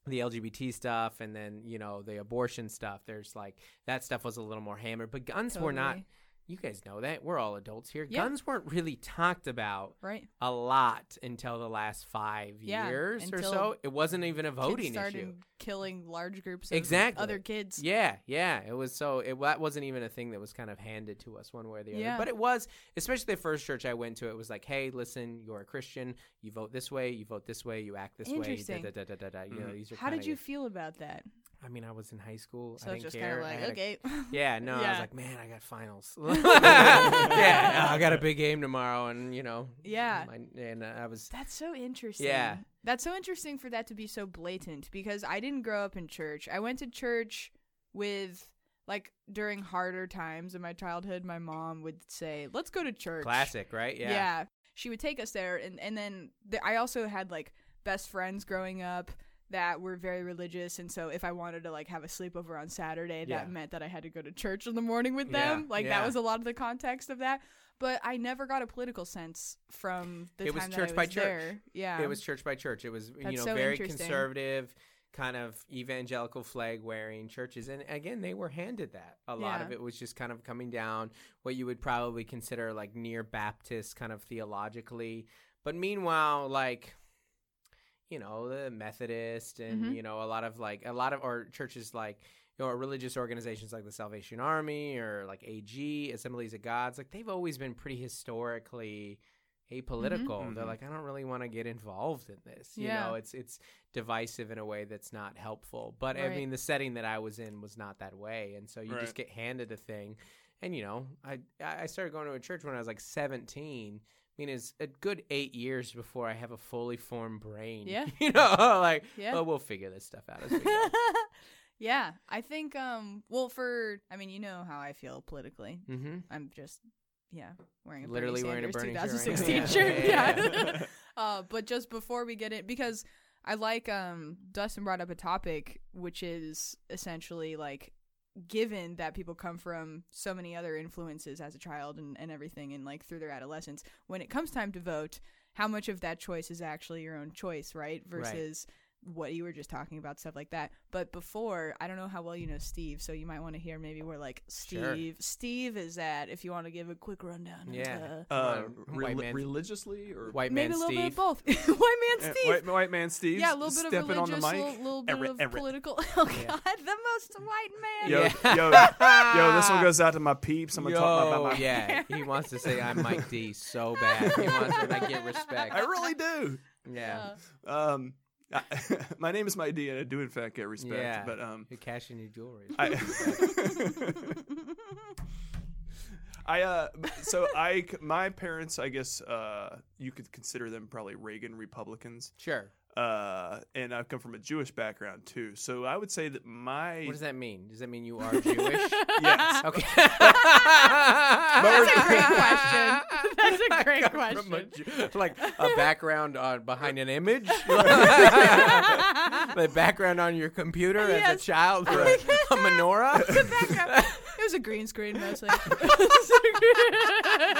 The LGBT stuff and then you know the abortion stuff. There's like that stuff was a little more hammered, but guns were not. You guys know that we're all adults here. Yeah. Guns weren't really talked about right. a lot until the last five Yeah, years or so. It wasn't even a voting issue. killing large groups of Exactly. other kids. Yeah, yeah. It was so it that wasn't even a thing that was kind of handed to us one way or the other. Yeah. But it was, especially the first church I went to. It was like, hey, listen, you're a Christian. You vote this way. You vote this way. You act this way. Da, da, da, da, da, You know, Mhm. these are How did you feel about that? I mean, I was in high school. So I it's didn't just care. kind of I like, had a- okay. Yeah, no, I was like, man, I got finals. yeah, I got a big game tomorrow, and you know, Yeah. my, and uh, I was That's so interesting. Yeah. That's so interesting for that to be so blatant because I didn't grow up in church. I went to church with like during harder times in my childhood, my mom would say, "Let's go to church." classic, right? Yeah. Yeah. She would take us there and and then th- I also had like best friends growing up that were very religious and so if I wanted to like have a sleepover on Saturday that Yeah. meant that I had to go to church in the morning with Yeah, them. Like yeah. that was a lot of the context of that. But I never got a political sense from the It was time church that I by was church. there. Yeah. It was church by church. It was you know so very conservative, kind of evangelical flag wearing churches, and again they were handed that. A lot Yeah. of it was just kind of coming down what you would probably consider like near Baptist, kind of theologically. But meanwhile, like you know the Methodist and Mhm. you know a lot of like a lot of our churches like you know, or religious organizations like the Salvation Army or like AG Assemblies of Gods, like they've always been pretty historically apolitical. They're Mhm. like, I don't really want to get involved in this. You Yeah. know, it's it's divisive in a way that's not helpful. But I mean, the setting that I was in was not that way, and so you Right. just get handed a thing. And you know, I I started going to a church when I was like seventeen. I mean, it's a good eight years before I have a fully formed brain. Yeah. you know, like, Yeah. oh, we'll figure this stuff out as we go. yeah, I think um well for I mean, you know how I feel politically. mm-hmm. I'm just yeah, wearing a Literally Bernie wearing a Bernie shirt right 2016 shirt. Yeah, Yeah. yeah. uh, but just before we get it, because I like um Dustin brought up a topic which is essentially like given that people come from so many other influences as a child and, and everything and like through their adolescence when it comes time to vote how much of that choice is actually your own choice right versus what you were just talking about stuff like that but before i don't know how well you know steve so you might want to hear maybe where like steve Sure. steve is at if you want to give a quick rundown of, Yeah. uh, Uh, White reli- man- religiously or White man, maybe man a little Steve. bit of both white man Uh, steve white, white man Steve. yeah, a little bit of stepping religious, on the mic. little, little bit Everett, of Everett. political. Oh Yeah. God, the most white man. Yo, Yeah. yo, yo, this one goes out to my peeps. I'm gonna Yo, talk about my. yeah, he wants to say I'm Mike D so bad. He wants to like, get respect. I really do. yeah. Um, I, my name is Mike D, and I do in fact get respect. Yeah. But um, You're cashing your jewelry. I I uh, so I my parents, I guess uh, you could consider them probably Reagan Republicans. Sure. Uh, and I come from a Jewish background too, so I would say that my What does that mean? Does that mean you are Jewish? yes, Okay. That's a great question. That's a great From a question. Jew- like a background on behind an image, the background on your computer as a child for a, a menorah. It was a green screen mostly.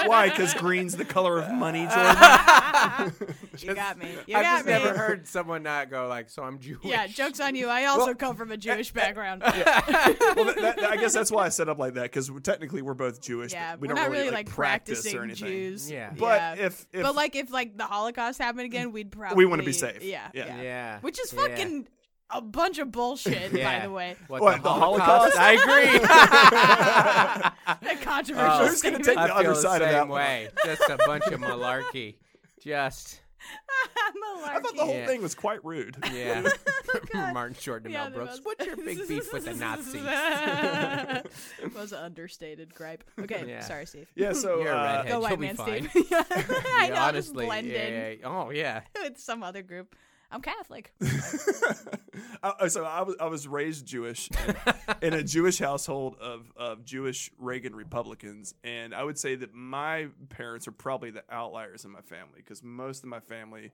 why? Because green's the color of money, Jordan. you got me. You I've got just me. never heard someone not go like, "So I'm Jewish." Yeah, jokes on you. I also come from a Jewish background. well, that, that, I guess that's why I set up like that because technically we're both Jewish. Yeah, but we we're don't not really, really like, like practice practicing or anything. Jews. Yeah. But Yeah. if, if but like if like the Holocaust happened again, we'd probably We wanna be safe. Yeah, Yeah. yeah, Yeah. Which is Yeah. fucking a bunch of bullshit, by the way. What, What, the, the Holocaust? Holocaust? I agree. A controversial Oh. Who's gonna take the I feel other the side of same that one? way. Just a bunch of malarkey. Just I thought the whole Yeah. thing was quite rude. yeah. Martin Short to Yeah, Mel Brooks. was. What's your big beef with the Nazis? was an understated gripe. Okay, Yeah. sorry, Steve. Yeah, so You're a uh, redhead. Go white man. Steve. I Yeah, know, just honestly, blend in yeah. Oh yeah. with some other group. I'm Catholic. I, so I was I was raised Jewish in, a Jewish household of of Jewish Reagan Republicans, and I would say that my parents are probably the outliers in my family because most of my family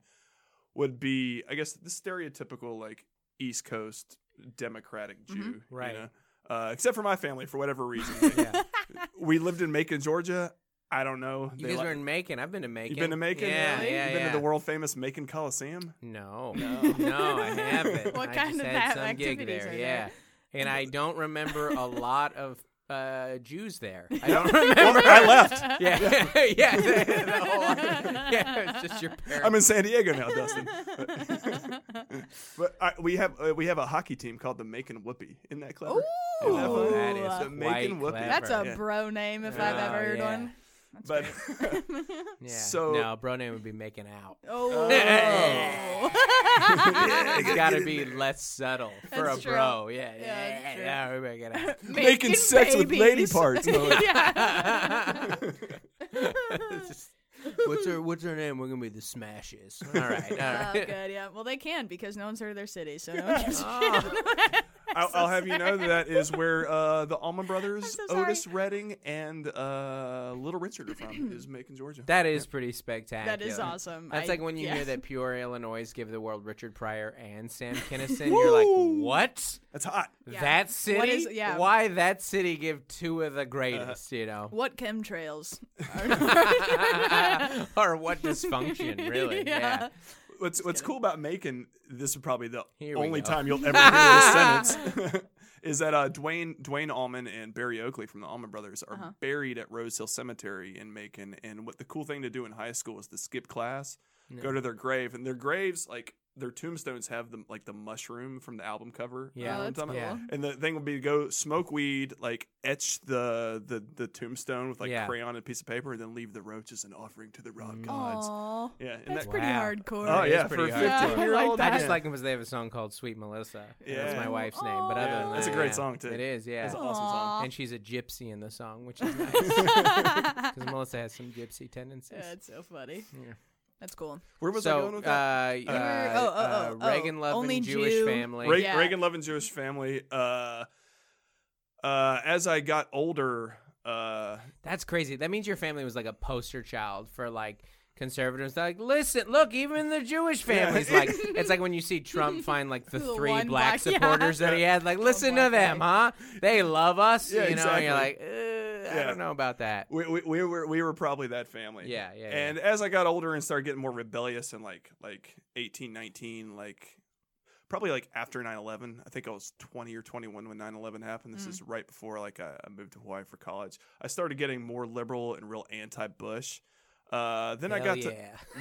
would be, I guess, the stereotypical like East Coast Democratic Jew, you Right. know? Uh, except for my family, for whatever reason, Yeah. we lived in Macon, Georgia. I don't know. You They guys li- were in Macon. I've been to Macon. You've been to Macon? Yeah, Really? yeah, You've been yeah. to the world famous Macon Coliseum. No, no, no, I haven't. What I kind just of had that some gig activities there. are Yeah, there? and I don't remember a lot of uh, Jews there. I don't remember. Well, I left. Yeah, yeah, the, the whole, yeah. It's just your parents. I'm in San Diego now, Dustin. but I, we have uh, we have a hockey team called the Macon Whoopee. Isn't that clever? Isn't that fun? that is The Macon quite Whoopee. clever. That's a Yeah. bro name if I've Oh, ever heard yeah. one. That's But yeah. so- no, bro name would be making out. Oh. oh. It's got to be less subtle for That's a true. bro. Yeah, Yeah, yeah, yeah. we making out. making sex with lady parts. No, yeah. Just- what's her What's her name? We're gonna be the Smashes. All right, all Oh, right. good. Yeah. Well, they can because no one's heard of their city, so no one gives a Oh. shit. I'll, I'll have you know that, that is where uh, the Allman Brothers, I'm so sorry. Otis Redding, and uh, Little Richard are from. Is Macon, Georgia. That is pretty spectacular. That is awesome. That's I- like when you yeah. hear that Peoria Illinois give the world Richard Pryor and Sam Kinison. you're like, what? That's hot. Yeah. That city? What is- yeah. Why that city give two of the greatest? You know, What chemtrails? or what dysfunction? Really? Yeah. What's What's cool about Macon? This is probably the Here only time you'll ever hear this sentence. Is that uh, Duane Duane Allman and Berry Oakley from the Allman Brothers are Uh-huh. buried at Rose Hill Cemetery in Macon? And what the cool thing to do in high school is to skip class, go to their grave, and their graves like their tombstones have the like the mushroom from the album cover. Yeah. Oh, that's talking about? And the thing would be to go smoke weed, like etch the the, the tombstone with like Yeah. crayon and a piece of paper, and then leave the roach as an offering to the rock mm. gods. Aw. Yeah, and That's that, pretty Wow. hardcore. Oh It is yeah, for a hard. Yeah, I 15 year old. like I just Yeah. like them because they have a song called "Sweet Melissa." Yeah. That's my wife's name. But Aw. other than That's that, a great yeah. song, too. It is, yeah. That's an awesome song. And she's a gypsy in the song, which is nice because Melissa has some gypsy tendencies. That's so funny. Yeah. That's cool. Where was I going with that? uh, were- uh, oh, oh, uh, oh, oh. Reagan loving Only Jewish Jew. family. Re- yeah. Reagan loving Jewish family. Uh, uh, as I got older, uh, That's crazy. That means your family was like a poster child for like conservatives. They're like, listen, look, even the Jewish Yeah. families like it's like when you see Trump find like the The three one black black- yeah. supporters that he had. Like, listen to black them, huh? They love us. Yeah, you know, and you're exactly. like, uh, I don't know about that. we, we, we were we were probably that family. Yeah, yeah, yeah. And as I got older and started getting more rebellious and like like 18, 19, like probably like after 9-11 i think i was 20 or 21 when 9-11 happened this Mm. is right before like I, I moved to hawaii for college i started getting more liberal and real anti-bush uh, then i got yeah. to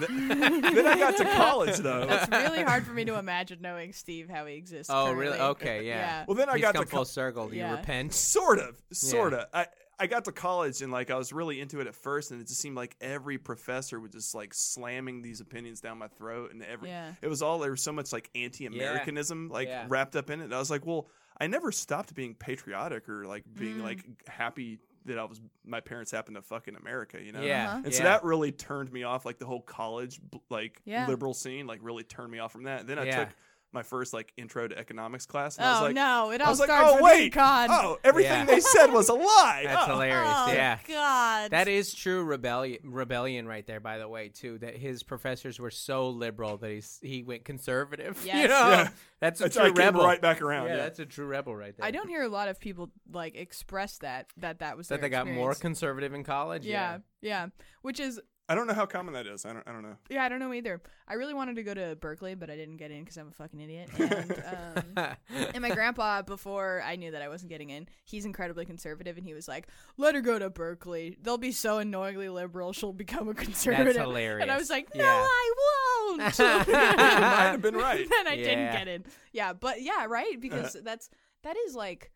th- then i got to college though It's really hard for me to imagine knowing Steve how he exists. Oh, really? Okay, yeah. Yeah. well then i He's got come to full co- circle. Do you repent? sort of sort of i I got to college and like I was really into it at first, and it just seemed like every professor was just like slamming these opinions down my throat, and every Yeah. it was all there was so much like anti-Americanism like Yeah. wrapped up in it. And I was like, well, I never stopped being patriotic or like being Mm. like happy that I was my parents happened to fuck in America, you know. Yeah. Uh-huh. And yeah. so that really turned me off, like the whole college, like Yeah. liberal scene, like really turned me off from that. then I Yeah. took my first like intro to economics class, and I was Oh like, no! It I all was like, oh with wait, econ. oh everything Yeah. they said was a lie. That's Oh. hilarious. Oh, yeah. God. That is true rebellion rebellion right there by the way too that his professors were so liberal that he's he went conservative. You know? Yeah. That's a That's true I rebel. right back around. yeah, Yeah, that's a true rebel right there. I don't hear a lot of people like express that that that was that their they got more conservative in college. yeah, yeah, which is I don't know how common that is. I don't. I don't know. yeah, I don't know either. I really wanted to go to Berkeley, but I didn't get in because I'm a fucking idiot. And um, and my grandpa, before I knew that I wasn't getting in, he's incredibly conservative, and he was like, "Let her go to Berkeley. They'll be so annoyingly liberal, she'll become a conservative." That's hilarious. And I was like, "No, Yeah. I won't." You might have been right. then I didn't get in. Yeah, but yeah, right because that's that is like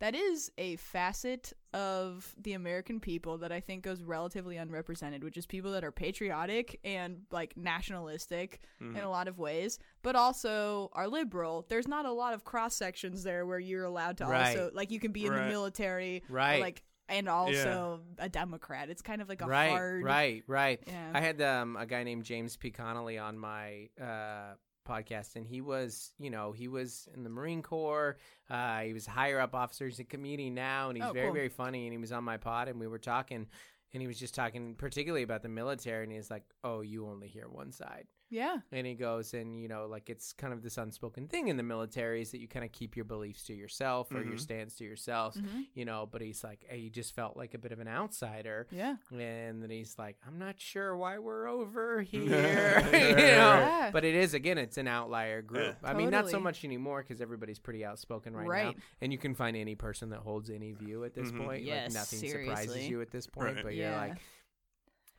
that is a facet of the American people that I think goes relatively unrepresented, which is people that are patriotic and like nationalistic Mhm. in a lot of ways, but also are liberal. There's not a lot of cross sections there where you're allowed to Right. also like you can be in Right. the military, or, Right. like and also a Democrat. It's kind of like a right, hard right, right. Yeah. I had um, a guy named James P. Connolly on my uh, podcast, and he was, you know, he was in the Marine Corps. Uh, he was higher up officer. He's a comedian now, and he's Oh, very, cool. very funny. And he was on my pod, and we were talking, and he was just talking particularly about the military, and he's like, "Oh, you only hear one side." Yeah. And he goes, and you know, like it's kind of this unspoken thing in the military is that you kind of keep your beliefs to yourself or your Mhm. stance to yourself, Mhm. you know. But he's like, hey, he just felt like a bit of an outsider, Yeah. and then he's like, I'm not sure why we're over here, you know. Yeah. But it is again, it's an outlier group. Yeah. I mean, not so much anymore because everybody's pretty outspoken right, Right. now, and you can find any person that holds any view at this Mhm. point. Yes, like nothing surprises you at this point. Right. But Yeah. you're like.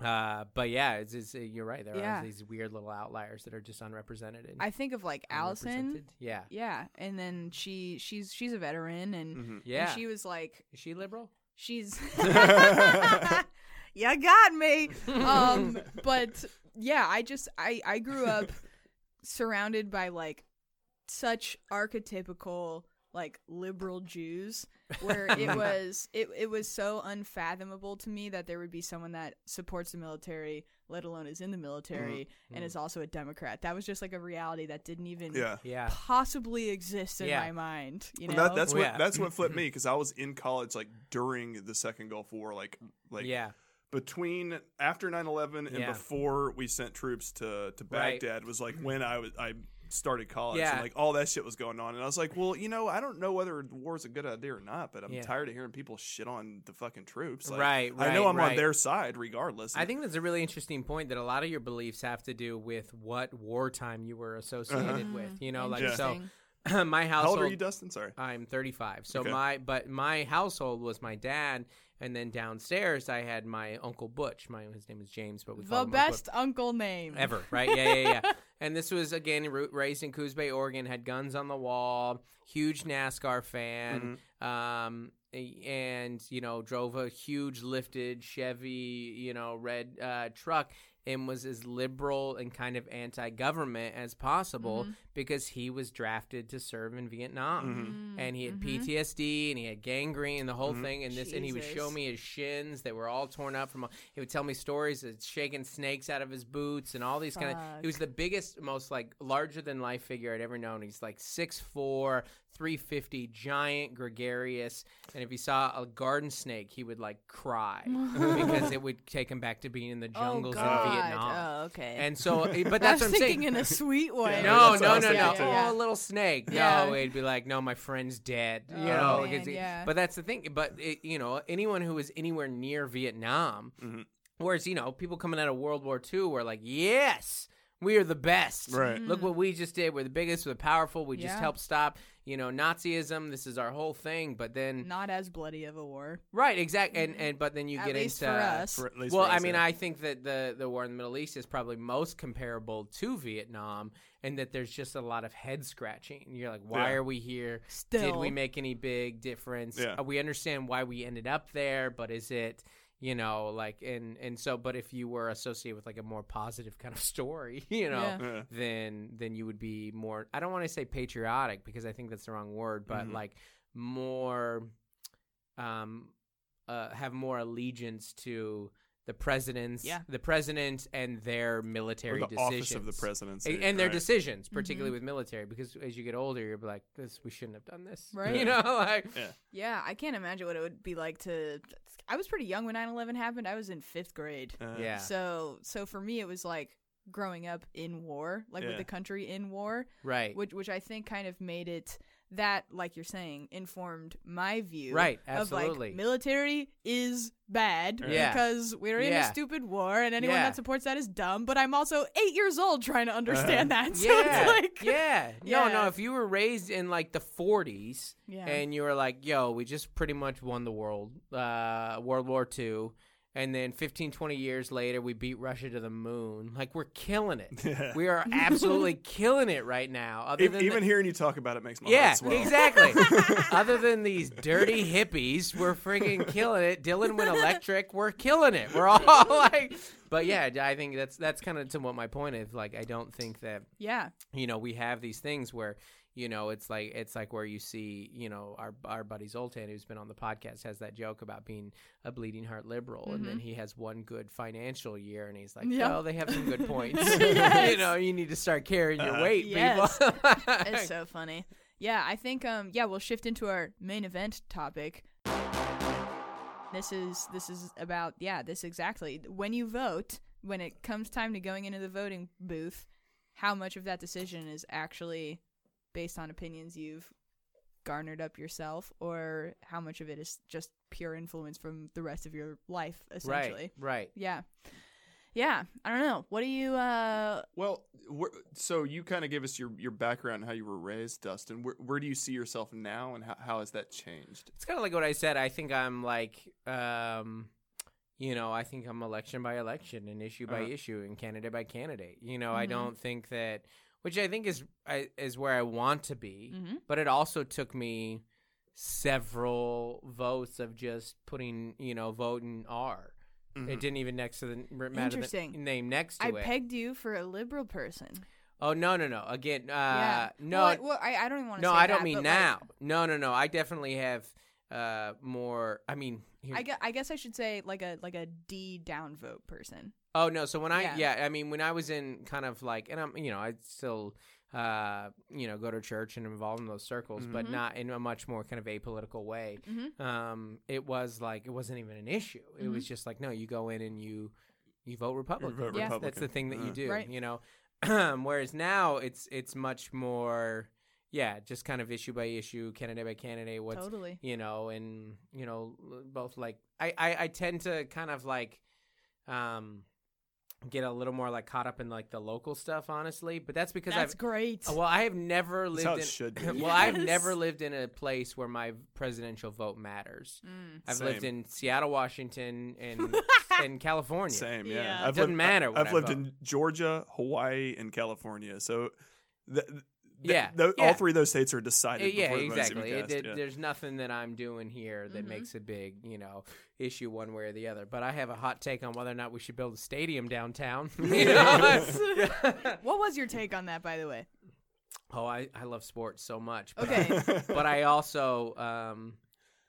Uh, but yeah, it's, it's, you're right. There Yeah. are these weird little outliers that are just unrepresented. And I think of like Allison. Yeah. Yeah, and then she she's she's a veteran and, Mhm. and Yeah. she was like Is she liberal? she's You got me. Um but yeah, I just I I grew up surrounded by like such archetypical like liberal Jews where it was it it was so unfathomable to me that there would be someone that supports the military, let alone is in the military mm-hmm. and is mm-hmm. also a Democrat. That was just like a reality that didn't even Yeah. Yeah. possibly exist in Yeah. my mind. You know, Well, that, that's Well, what yeah. that's what flipped me mm-hmm. because I was in college like during the second Gulf War, like like yeah. between after 9-11 and Yeah. before we sent troops to to Right. Baghdad was like when I was I started college Yeah. and like all that shit was going on and I was like, well, you know, I don't know whether war's a good idea or not, but I'm Yeah. tired of hearing people shit on the fucking troops. Like, Right, I know I'm right. on their side regardless. I think that's a really interesting point that a lot of your beliefs have to do with what wartime you were associated uh-huh. with. You know, like so Interesting. my How household old are you, Dustin? Sorry. I'm 35. So Okay. my but my household was my dad and then downstairs I had my uncle Butch. My his name is James, but we call the him best uncle name ever, right? Yeah, yeah, yeah. and this was again raised in Coos Bay, Oregon. Had guns on the wall. Huge NASCAR fan. Um, and you know drove a huge lifted Chevy, you know, red uh, truck. And was as liberal and kind of anti-government as possible Mm-hmm. because he was drafted to serve in Vietnam, Mm-hmm. and he had PTSD and he had gangrene and the whole thing. And this, and he would show me his shins that were all torn up from. He would tell me stories of shaking snakes out of his boots and all these kind of. He was the biggest, most like larger than life figure I'd ever known. He's like 6'4", 350, giant, gregarious. And if he saw a garden snake, he would like cry because it would take him back to being in the jungles oh, in Vietnam. Oh, okay. And so, but I that's was what I'm thinking saying. in a sweet way. No, That's what no, no, no. too. Yeah. Oh, a little snake. Yeah. No, it'd be like, no, my friend's dead. You Oh, know, man, because it- yeah. but that's the thing. But it, you know, anyone who was anywhere near Vietnam, Mhm. whereas you know, people coming out of World War II were like, yes, we are the best. Right. Look what we just did. We're the biggest. We're powerful. We just helped stop, you know, Nazism. This is our whole thing. But then, Not as bloody of a war. right, Exactly. and and but then you At get least into for us. For, at least well, for I mean. I think that the the war in the Middle East is probably most comparable to Vietnam, and that there's just a lot of head scratching. You're like, why Yeah. are we here? Still. Did we make any big difference? Yeah. Uh, we understand why we ended up there, but is it? You know, like and and so, but if you were associated with like a more positive kind of story, you know, Yeah. Yeah. then then you would be more. I don't want to say patriotic because I think that's the wrong word, but Mhm. like more um uh, have more allegiance to the presidents, Yeah. the president and their Or military the decisions. office of the presidency. A- and their right. decisions, particularly with military, because as you get older, you're like, "This we shouldn't have done this." Right. You know, like Yeah, I can't imagine what it would be like to. I was pretty young when 9/11 happened. I was in fifth grade. Uh, yeah, So, so for me, it was like growing up in war, like Yeah. with the country in war, right, which which I think kind of made it that, like you're saying, informed my view. right, Of absolutely. like military is bad Yeah. because we're in a stupid war and anyone Yeah. that supports that is dumb. But I'm also eight years old trying to understand that. So yeah, it's like yeah. No, no. If you were raised in like the 40s Yeah. and you were like, "Yo, we just pretty much won the world, uh, World War II," and then 15, 20 years later, we beat Russia to the moon. Like we're killing it. Yeah. We are absolutely killing it right now. Other E- than even the- hearing you talk about it makes my yeah, heart swell. exactly. Other than these dirty hippies, we're freaking killing it. Dylan went electric. We're killing it. We're all like, but yeah, I think that's that's kind of to what my point is. Like, I don't think that yeah, you know we have these things where you know it's like it's like where you see you know our our buddy Zoltan who's been on the podcast has that joke about being a bleeding heart liberal and then he has one good financial year and he's like Mm-hmm. Well they have some good points Yes. you know you need to start carrying your Uh, weight Yes. people it's so funny. Yeah, I think um yeah, we'll shift into our main event topic. This is this is about yeah, this exactly. When you vote, when it comes time to going into the voting booth, how much of that decision is actually based on opinions you've garnered up yourself or how much of it is just pure influence from the rest of your life essentially. right right Yeah. Yeah, I don't know. What do you uh Well, so you kind of gave us your, your background, and how you were raised, Dustin. Where, where do you see yourself now, and how, how has that changed? it's kind of like what I said. I think I'm like, um, you know, I think I'm election by election and issue by Uh-huh. issue and candidate by candidate. You know, I Mhm. don't think that, which I think is is where I want to be. mhm. But it also took me several votes of just putting, you know, voting R. Mhm. It didn't even next to the r- matter the Interesting. name next to I it. pegged you for a liberal person. oh no no no! Again, uh, yeah. no Well, I, well, I, I don't even want to. no, say I don't that, mean now. Like, no no no! I definitely have uh more. I mean, here, I guess, I guess I should say like a like a D downvote person. Oh no! So when I Yeah. yeah. I mean when I was in kind of like and I'm you know I still uh you know go to church and involved in those circles, but Mhm. not in a much more kind of apolitical way. Mm-hmm. Um, it was like it wasn't even an issue. It was just like no, you go in and you you vote Republican. vote Yeah. That's the thing that you Uh. do. Right. You know, whereas now it's it's much more yeah, just kind of issue by issue, candidate by candidate. What's Totally. you know, and you know, both like I, I, I tend to kind of like um get a little more like caught up in like the local stuff, honestly. But that's because That's I've great. well, I have never That's lived how in it should be. well, I've never lived in a place where my presidential vote matters. Mm. I've lived in Seattle, Washington, and and California. Same, yeah. Yeah. I've Doesn't lived, matter I, what have I lived vote. in Georgia, Hawaii, and California. So, th- th- Yeah, th- yeah. all three of those states are Uh, decided. yeah, before exactly. even It, cast, yeah. There's nothing that I'm doing here that Mhm. makes a big, you know, issue one way or the other. But I have a hot take on whether or not we should build a stadium downtown. you know? What was your take on that, by the way? oh, I, I love sports so much. But, Okay, but I also, um,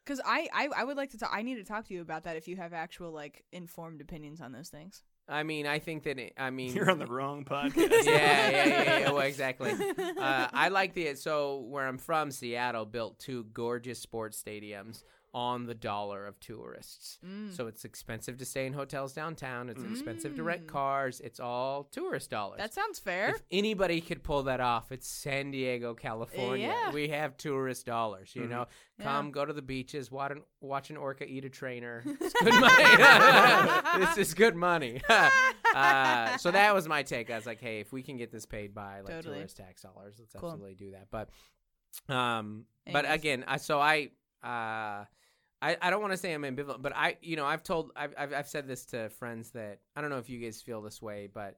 because I, I I would like to talk. I need to talk to you about that if you have actual like informed opinions on those things. I mean, I think that it, I mean, You're on the wrong podcast. yeah, yeah, yeah, yeah. Well, exactly. Uh, I like the so where I'm from, Seattle built two gorgeous sports stadiums on the dollar of tourists. Mm. So it's expensive to stay in hotels downtown. It's expensive to Mm. rent cars. It's all tourist dollars. That sounds fair. if anybody could pull that off, it's San Diego, California. Yeah. We have tourist dollars. You Mhm. know, Yeah. come go to the beaches, watch an, watch an orca eat a trainer. It's good money. this is good money. uh, so that was my take. I was like, hey, if we can get this paid by like Totally. tourist tax dollars, let's Cool. absolutely do that. But, um, but again, I so I. Uh, I, I don't want to say I'm ambivalent, but I, you know, I've told, I've, I've, I've said this to friends that I don't know if you guys feel this way, but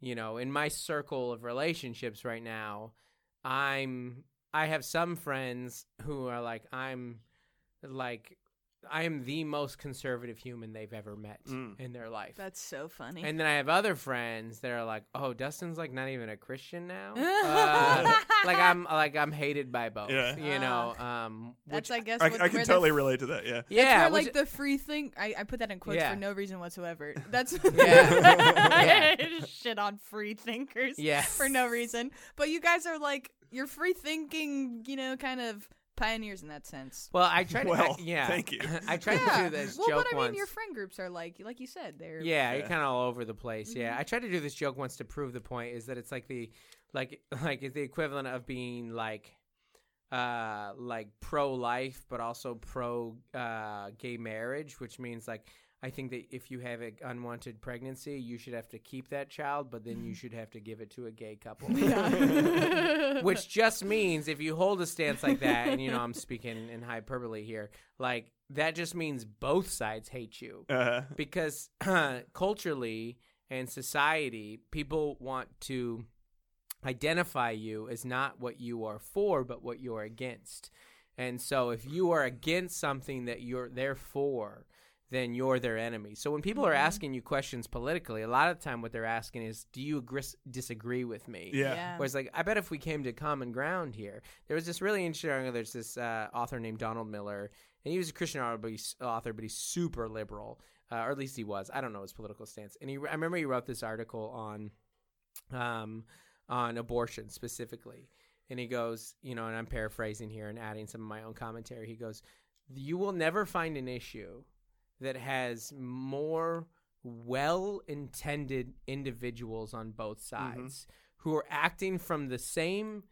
you know, in my circle of relationships right now, I'm, I have some friends who are like, I'm like, I am the most conservative human they've ever met Mm. in their life. That's so funny. and then I have other friends that are like, "Oh, Dustin's like not even a Christian now. Uh, like I'm like I'm hated by both. Yeah. You know, um, That's which, I guess I, what, I can totally the, relate to that. Yeah. yeah, where, which- like the free think. I, I put that in quotes Yeah. for no reason whatsoever. That's Yeah. shit on free thinkers yeah. for no reason. But you guys are like you're free thinking, you know, kind of pioneers in that sense. Well, I tried. to, I- Well, yeah, thank you. I tried yeah. to do this well, joke Well, but I once. mean, your friend groups are like, like you said, they're Yeah, you're Yeah. kind of all over the place. Yeah, Mhm. I tried to do this joke once to prove the point is that it's like the like like it's the equivalent of being like uh like pro life but also pro uh gay marriage, which means like I think that if you have an unwanted pregnancy, you should have to keep that child, but then you should have to give it to a gay couple. Yeah. Which just means if you hold a stance like that, and you know I'm speaking in hyperbole here, like that just means both sides hate you Uh, because culturally and society, people want to identify you as not what you are for, but what you're against. And so, if you are against something that you're there for, then you're their enemy. So when people are Mhm. asking you questions politically, a lot of the time what they're asking is, "Do you agris- disagree with me?" yeah. Whereas, like, I bet if we came to common ground here, there was this really interesting. There's this uh, author named Donald Miller, and he was a Christian author, but he's, author, but he's super liberal, uh, or at least he was. I don't know his political stance. And he, I remember he wrote this article on, um, on abortion specifically, and he goes, you know, and I'm paraphrasing here and adding some of my own commentary. He goes, "You will never find an issue that has more well-intended individuals on both mm-hmm. sides who are acting from the same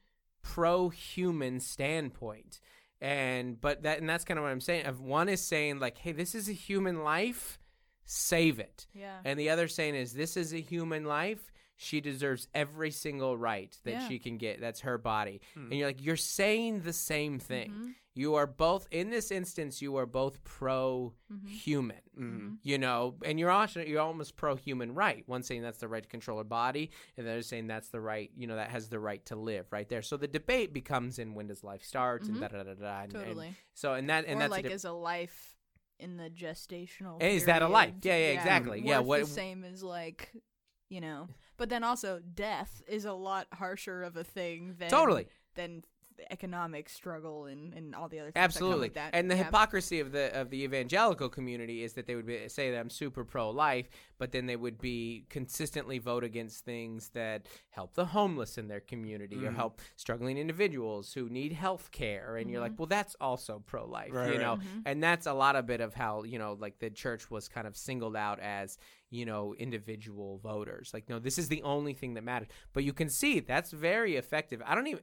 pro-human standpoint. And but that and that's kind of what i'm saying. If one is saying like hey this is a human life save it. Yeah. and the other saying is this is a human life she deserves every single right that Yeah. she can get that's her body Hmm. and you're like you're saying the same thing Mhm. you are both in this instance you are both pro Mhm. human Mm. you know, and you're also you're almost pro human right. One saying that's the right to control her body, and the other saying that's the right, you know, that has the right to live right there. So the debate becomes in when does life start and Mhm. da da da da. And, and Totally. so and that and or that's a like dip- is a life in the gestational. Is that a life? Yeah, yeah, exactly. Yeah, worth what- the same as like, you know. But then also death is a lot harsher of a thing than totally than economic struggle and, and all the other things that come absolutely. with that. And the Yeah. hypocrisy of the of the evangelical community is that they would be, say that I'm super pro life, but then they would be consistently vote against things that help the homeless in their community or Mhm. help struggling individuals who need health care. And you're like, well, that's also pro life, Right, you right. know. Mhm. And that's a lot of bit of how you know, like the church was kind of singled out as you know individual voters. Like, no, this is the only thing that matters. But you can see that's very effective. I don't even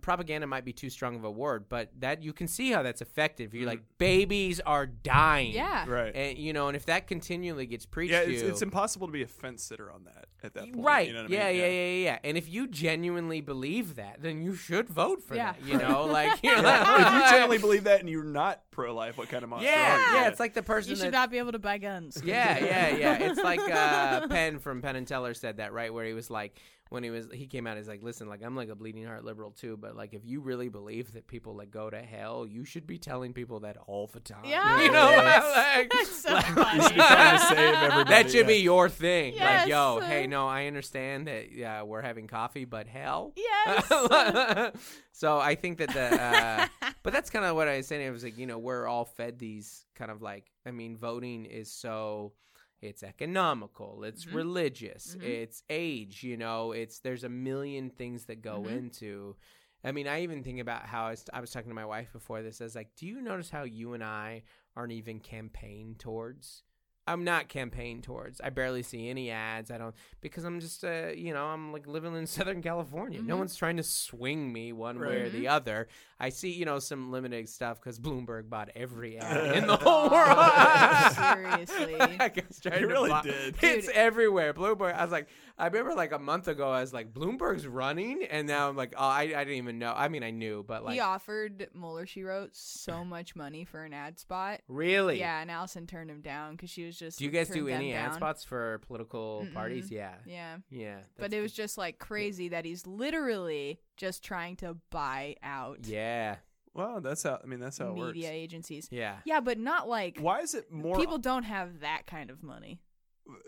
propaganda might be too strong of a word, but that you can see how that's effective. You're Mhm. like babies are dying, Yeah. Right. and you know, and if that continually gets preached yeah, to it's, you, it's impossible to be a fence sitter on that at that point. Right. You know what I yeah, mean? yeah, yeah, yeah, yeah. And if you genuinely believe that, then you should vote for Yeah. that. You know, like you're Yeah. like, if you genuinely believe that and you're not pro life, what kind of monster yeah, are you? yeah, it's like the person You that should not be able to buy guns. yeah, yeah, yeah. It's like uh, Penn from Penn and Teller said that right, where he was like, when he was he came out, he's like, listen, like I'm like a bleeding heart liberal too, but like if you really believe that people like go to hell, you should be telling people that all the time. Yeah. you know, Yes. like, That's so like- funny. You should be trying save that should be your thing. Like, yo, hey, no, I understand that yeah, we're having coffee, but hell. Yes. so I think that the, uh, but that's kind of what I was saying. It was like you know we're all fed these kind of like I mean voting is so it's economical, it's Mhm. religious, Mhm. it's age. You know, it's there's a million things that go Mhm. into. I mean, I even think about how I was, I was talking to my wife before this. I was like, "Do you notice how you and I aren't even campaigned towards?" I'm not campaigned towards. I barely see any ads. I don't because I'm just uh, you know, I'm like living in Southern California. No Mhm. one's trying to swing me one way or the other. I see, you know, some limited stuff cuz Bloomberg bought every ad in the whole Oh, world. seriously. I guess trying He to really buy- did. It's Dude. everywhere. Bloomberg. I was like, I remember like a month ago, I was like, Bloomberg's running, and now I'm like, oh, I, I didn't even know. I mean, I knew, but like, he offered Mueller, she wrote, so much money for an ad spot. really? Yeah, and Allison turned him down because she was just. Do you guys turned do them any ad down. spots for political Mm-mm. parties? Yeah. Yeah, Yeah. but that's it was just like crazy that he's literally just trying to buy out. Yeah. Well, that's how. I mean, that's how it works. media agencies. Yeah. Yeah, but not like Why is it more? people don't have that kind of money.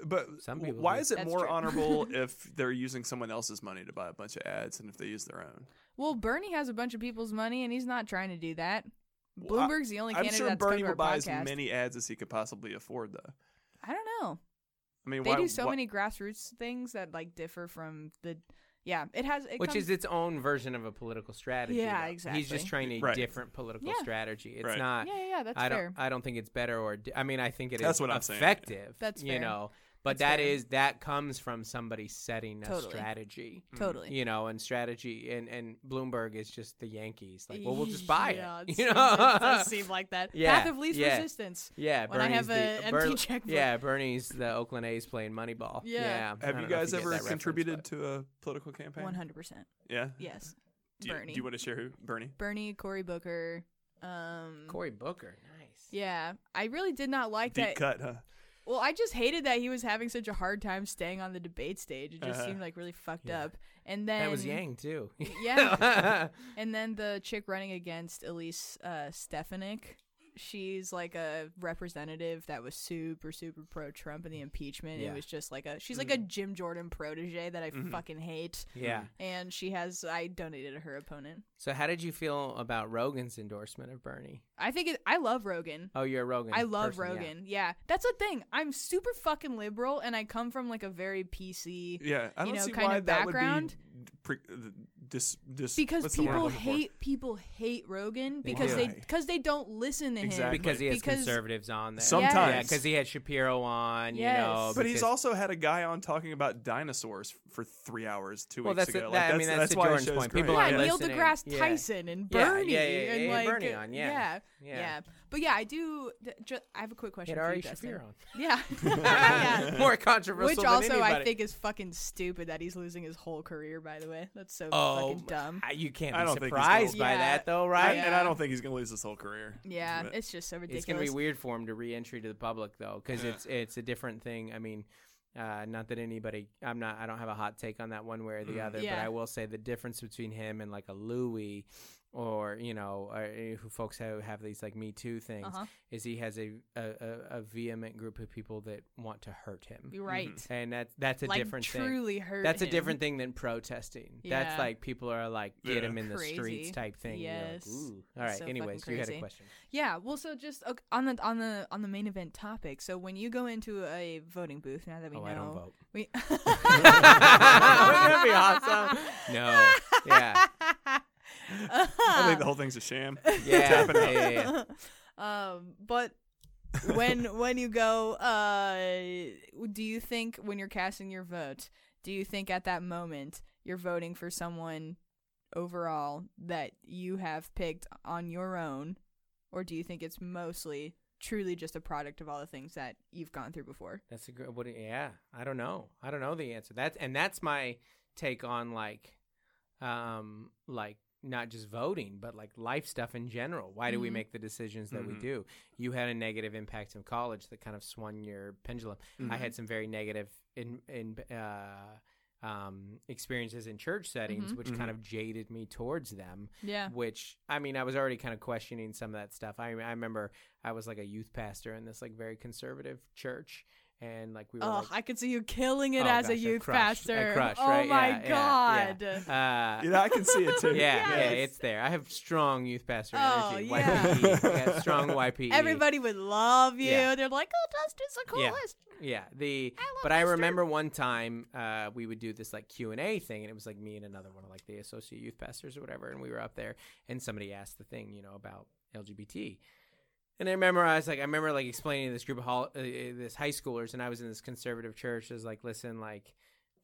But Some people why do. is it That's more true. honorable if they're using someone else's money to buy a bunch of ads and if they use their own? Well, Bernie has a bunch of people's money, and he's not trying to do that. Well, Bloomberg's the only I'm candidate sure that's Bernie will to our buy as many ads as he could possibly afford, though. I don't know. I mean, They why, do so why- many grassroots things that like differ from the. Yeah, it has. It Which comes- is its own version of a political strategy. Yeah, though. exactly. He's just trying a Right. different political Yeah. strategy. It's Right. not. yeah, yeah, yeah, that's I don't. fair. I don't think it's better or. Di- I mean, I think it is That's what I'm saying. effective. That's you fair. know. But That's that fair. is that comes from somebody setting a Totally. strategy. totally. You know, and strategy, and and Bloomberg is just the Yankees. Like, well, we'll just buy yeah, it. It You seems, know, it does seem like that. Yeah, Path of least yeah. resistance. Yeah, When I Bernie's have the, empty Ber- checkbook. Yeah, Bernie's the Oakland A's playing Moneyball. Yeah. Yeah. Have you guys get ever contributed to a political campaign? One hundred percent. Yeah. Yes. Do you, Bernie. do you want to share who? Bernie. Bernie, Cory Booker. Um. Cory Booker? Nice. Yeah, I really did not like Deep that. cut, huh? Well, I just hated that he was having such a hard time staying on the debate stage. It just Uh-huh. seemed like really fucked Yeah. up. And then That was Yang too. Yeah. And then the chick running against Elise uh, Stefanik, she's like a representative that was super, super pro Trump in the impeachment. It was just like a, she's like a Jim Jordan protege that I Mhm. fucking hate. yeah. And she has, I donated to her opponent. So how did you feel about Rogan's endorsement of Bernie? I think it, I love Rogan. Oh, you're a Rogan. I love person. Rogan. Yeah. That's the thing. I'm super fucking liberal and I come from like a very PC Yeah, I You don't know, see kind why of that background. would be pre- dis, dis, because what's the word I'm people hate people hate Rogan because do. they because they don't listen to Exactly. him Because he has Because- conservatives on there. Sometimes. Yeah, because he had Shapiro on, Yes. you know. But he's because- also had a guy on talking about dinosaurs for three hours two Well, weeks that's ago. the- Like, that- I mean, that's the why his Jordan's show's point. People yeah, aren't Neil listening. deGrasse Yeah. Tyson and Yeah, Bernie yeah, yeah, yeah, and yeah, like Bernie on, yeah. yeah, Yeah. Yeah. But yeah, I do. d- Ju- I have a quick He question had for Ari you, Dustin. Shaffir on. Yeah, yeah. More controversial Which than also I think is fucking stupid that he's losing his whole career. By the way, that's so Oh, fucking dumb. You can't I be don't surprised gonna- by Yeah. that, though, I- right? And I don't think he's going to lose his whole career. Yeah, But- it's just so ridiculous. It's gonna be weird for him to re-entry to the public though, because Yeah. it's it's a different thing. I mean, uh, not that anybody, I'm not, I don't have a hot take on that one way or the Mm. other, but I will say the difference between him and like a Louis, or you know, uh, who folks who have these like Me Too things, Uh-huh. is he has a, a a a vehement group of people that want to hurt him, You're right. and that's that's a like different thing. truly hurt. That's a different thing than protesting. That's like people are like get Yeah. him in the Crazy. streets type thing. You're like, Yes. Ooh. All right. So Anyways, you had a question. Yeah, well, so just okay, on the on the on the main event topic. So when you go into a voting booth, now that we oh, know, I don't vote. we Wouldn't that be awesome? No. Yeah. I think the whole thing's a sham. Yeah. Yeah, yeah, yeah. um, but when when you go, uh, do you think when you're casting your vote, do you think at that moment you're voting for someone overall that you have picked on your own, or do you think it's mostly truly just a product of all the things that you've gone through before? That's a good. What? Yeah. I don't know. I don't know the answer. That's and that's my take on like, um, like not just voting, but like life stuff in general. Why do we Mhm. make the decisions that we Mhm. do? You had a negative impact in college that kind of swung your pendulum. I Mhm. had some very negative in in uh, um, experiences in church settings, Mhm. which kind of jaded me towards them. Yeah. Which I mean, I was already kind of questioning some of that stuff. I I remember I was like a youth pastor in this like very conservative church, and like we were Oh, like. I could see you killing it Oh, as a gosh, I youth crushed. I pastor. crushed, oh right? my Yeah, yeah, god. uh, You know, I can see it too. yeah, yeah, it's there. I have strong youth pastor Oh, energy. yeah. YPE. I strong YPE. Everybody would love you. Yeah. They're like, "Oh, Dustin's the Yeah. coolest." Yeah, the I love but I remember one time uh, we would do this like Q and A thing, and it was like me and another one of like the associate youth pastors or whatever, and we were up there, and somebody asked the thing, you know, about LGBT, and I remember I was like, I remember like explaining to this group of hol- uh, uh, this high schoolers, and I was in this conservative church, is like, listen, like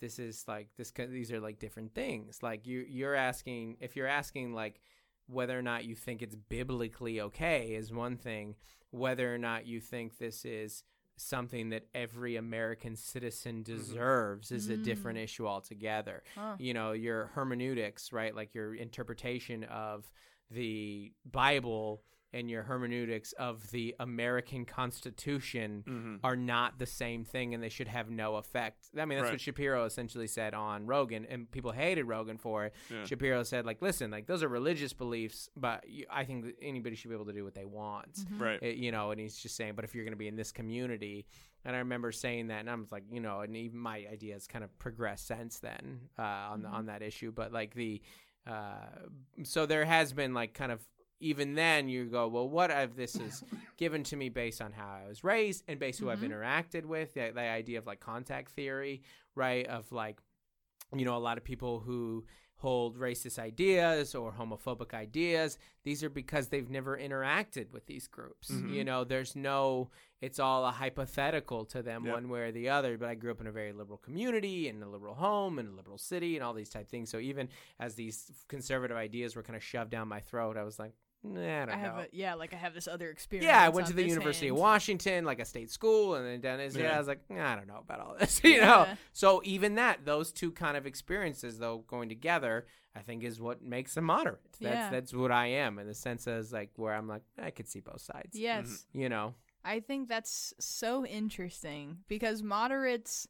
this is like this, these are like different things, like you you're asking if you're asking like whether or not you think it's biblically okay is one thing, whether or not you think this is something that every American citizen deserves is a different Mm. issue altogether. Huh. You know, your hermeneutics, right? Like your interpretation of the Bible and your hermeneutics of the American Constitution Mhm. are not the same thing and they should have no effect. I mean, that's Right. what Shapiro essentially said on Rogan, and people hated Rogan for it. Yeah. Shapiro said, like, listen, like, those are religious beliefs, but you, I think that anybody should be able to do what they want. Right. It- you know, and he's just saying, but if you're going to be in this community, and I remember saying that, and I was like, you know, and even my ideas kind of progressed since then uh, on the, on that issue. But like the, uh, so there has been like kind of even then you go, well, what if this is given to me based on how I was raised and based who I've mm-hmm. interacted with, the, the idea of like contact theory, right? Of like, you know, a lot of people who hold racist ideas or homophobic ideas these are because they've never interacted with these groups. Mm-hmm. You know there's no it's all a hypothetical to them Yep. one way or the other but i grew up in a very liberal community in a liberal home in a liberal city and all these type things. So even as these conservative ideas were kind of shoved down my throat i was like nah, i don't I have know a yeah, like I have this other experience. yeah, I went on to the this University of. Washington, like a state school, and then Dennis. Yeah. Yeah. I was like, "Nah, I don't know about all this, you know. So even that, those two kind of experiences, though, going together, I think is what makes them moderate. That's Yeah. that's what I am in the sense as like where I'm like I could see both sides. Yes. Mm-hmm. you know. I think that's so interesting because moderates,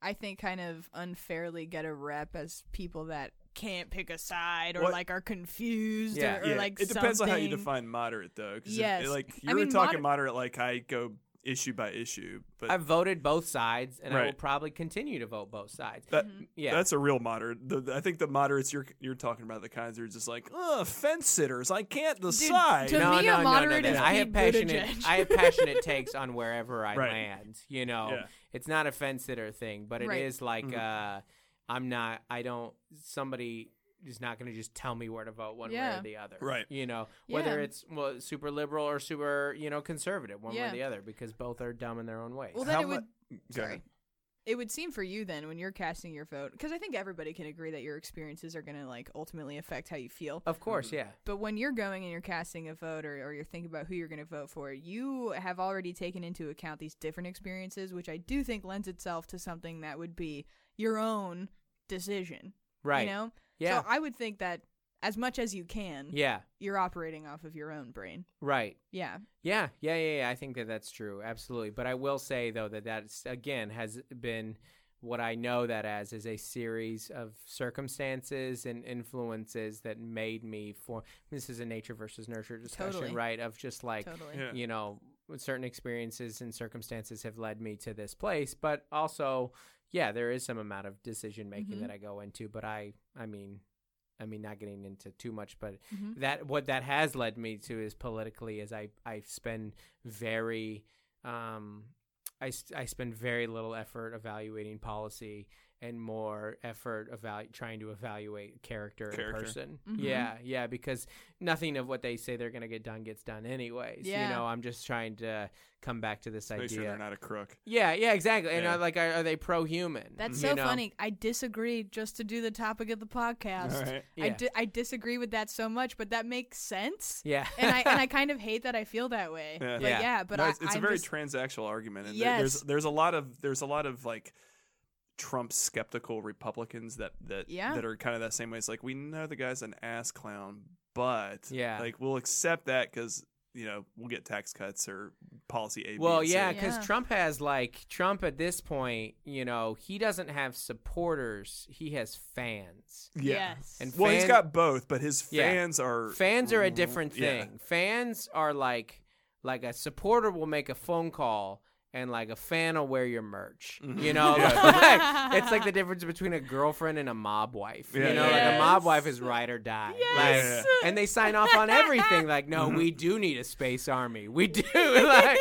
I think, kind of unfairly get a rep as people that can't pick a side or What- like are confused Yeah. or, or yeah, like it depends on how you define moderate, though. 'cause if- Yes. like I you were mean, talking moder- moderate, like I go issue by issue, but I've voted both sides, and I will probably continue to vote both sides. that Yeah. that's a real moderate. The, the- I think the moderates you're you're talking about the kinds that are just like, oh, fence sitters. I can't decide. to no, me, no, a no, moderate no, no. is I have passionate. I have passionate takes on wherever I Right. land. You know, Yeah. it's not a fence sitter thing, but it is Right. like uh, I'm not. I don't. Somebody is not going to just tell me where to vote one way or the other. Right. You know, whether Yeah. it's well, super liberal or super you know conservative, one way or the other, because both are dumb in their own ways. Well, then How it would. mu- Sorry. It would seem for you then when you're casting your vote, because I think everybody can agree that your experiences are going to like ultimately affect how you feel. of course, Mm-hmm. yeah. But when you're going and you're casting a vote or, or you're thinking about who you're going to vote for, you have already taken into account these different experiences, which I do think lends itself to something that would be your own decision. Right. You know? Yeah. So I would think that as much as you can, yeah. you're operating off of your own brain. Right. Yeah. Yeah, yeah, yeah, yeah. I think that that's true, absolutely. But I will say though that that's again has been what I know that as is a series of circumstances and influences that made me form. This is a nature versus nurture discussion, Totally. right? Of just like Totally. Yeah. you know, certain experiences and circumstances have led me to this place, but also, yeah, there is some amount of decision making Mhm. that I go into. But I, I mean. I mean, not getting into too much, but Mhm. that what that has led me to is politically is I I spend very um I I spend very little effort evaluating policy and more effort evalu- trying to evaluate character, and Character. person. Mhm. Yeah, yeah, because nothing of what they say they're going to get done gets done anyways. Yeah. You know, I'm just trying to come back to this Make idea. sure they're not a crook. yeah, yeah, exactly. And Yeah. uh, like, are, are they pro-human? That's You so know? funny. I disagree just to do the topic of the podcast. All right. I, di- I disagree with that so much, but that makes sense. Yeah, and I and I kind of hate that I feel that way. Yeah. But Yeah. yeah, but No, I, it's, it's a I'm very just- transactional argument, and there- there's Yes. there's a lot of there's a lot of like Trump skeptical Republicans that that Yeah. that are kind of that same way. It's like we know the guy's an ass clown, but Yeah. like we'll accept that because you know we'll get tax cuts or policy A. B, Well, and yeah, because Yeah. Trump has like Trump at this point, you know, he doesn't have supporters; he has fans. yeah. Yes. And Well, he's got both, but his Yeah. fans are Fans are a different Yeah. thing. Fans are like like a supporter will make a phone call. And like a fan will wear your merch, Mm-hmm. you know. like, it's like the difference between a girlfriend and a mob wife. Yeah, you know, yeah, like a mob wife is ride or die. Yes. Like, Yeah. and they sign off on everything. Like, no, Mm-hmm. we do need a space army. We do. like,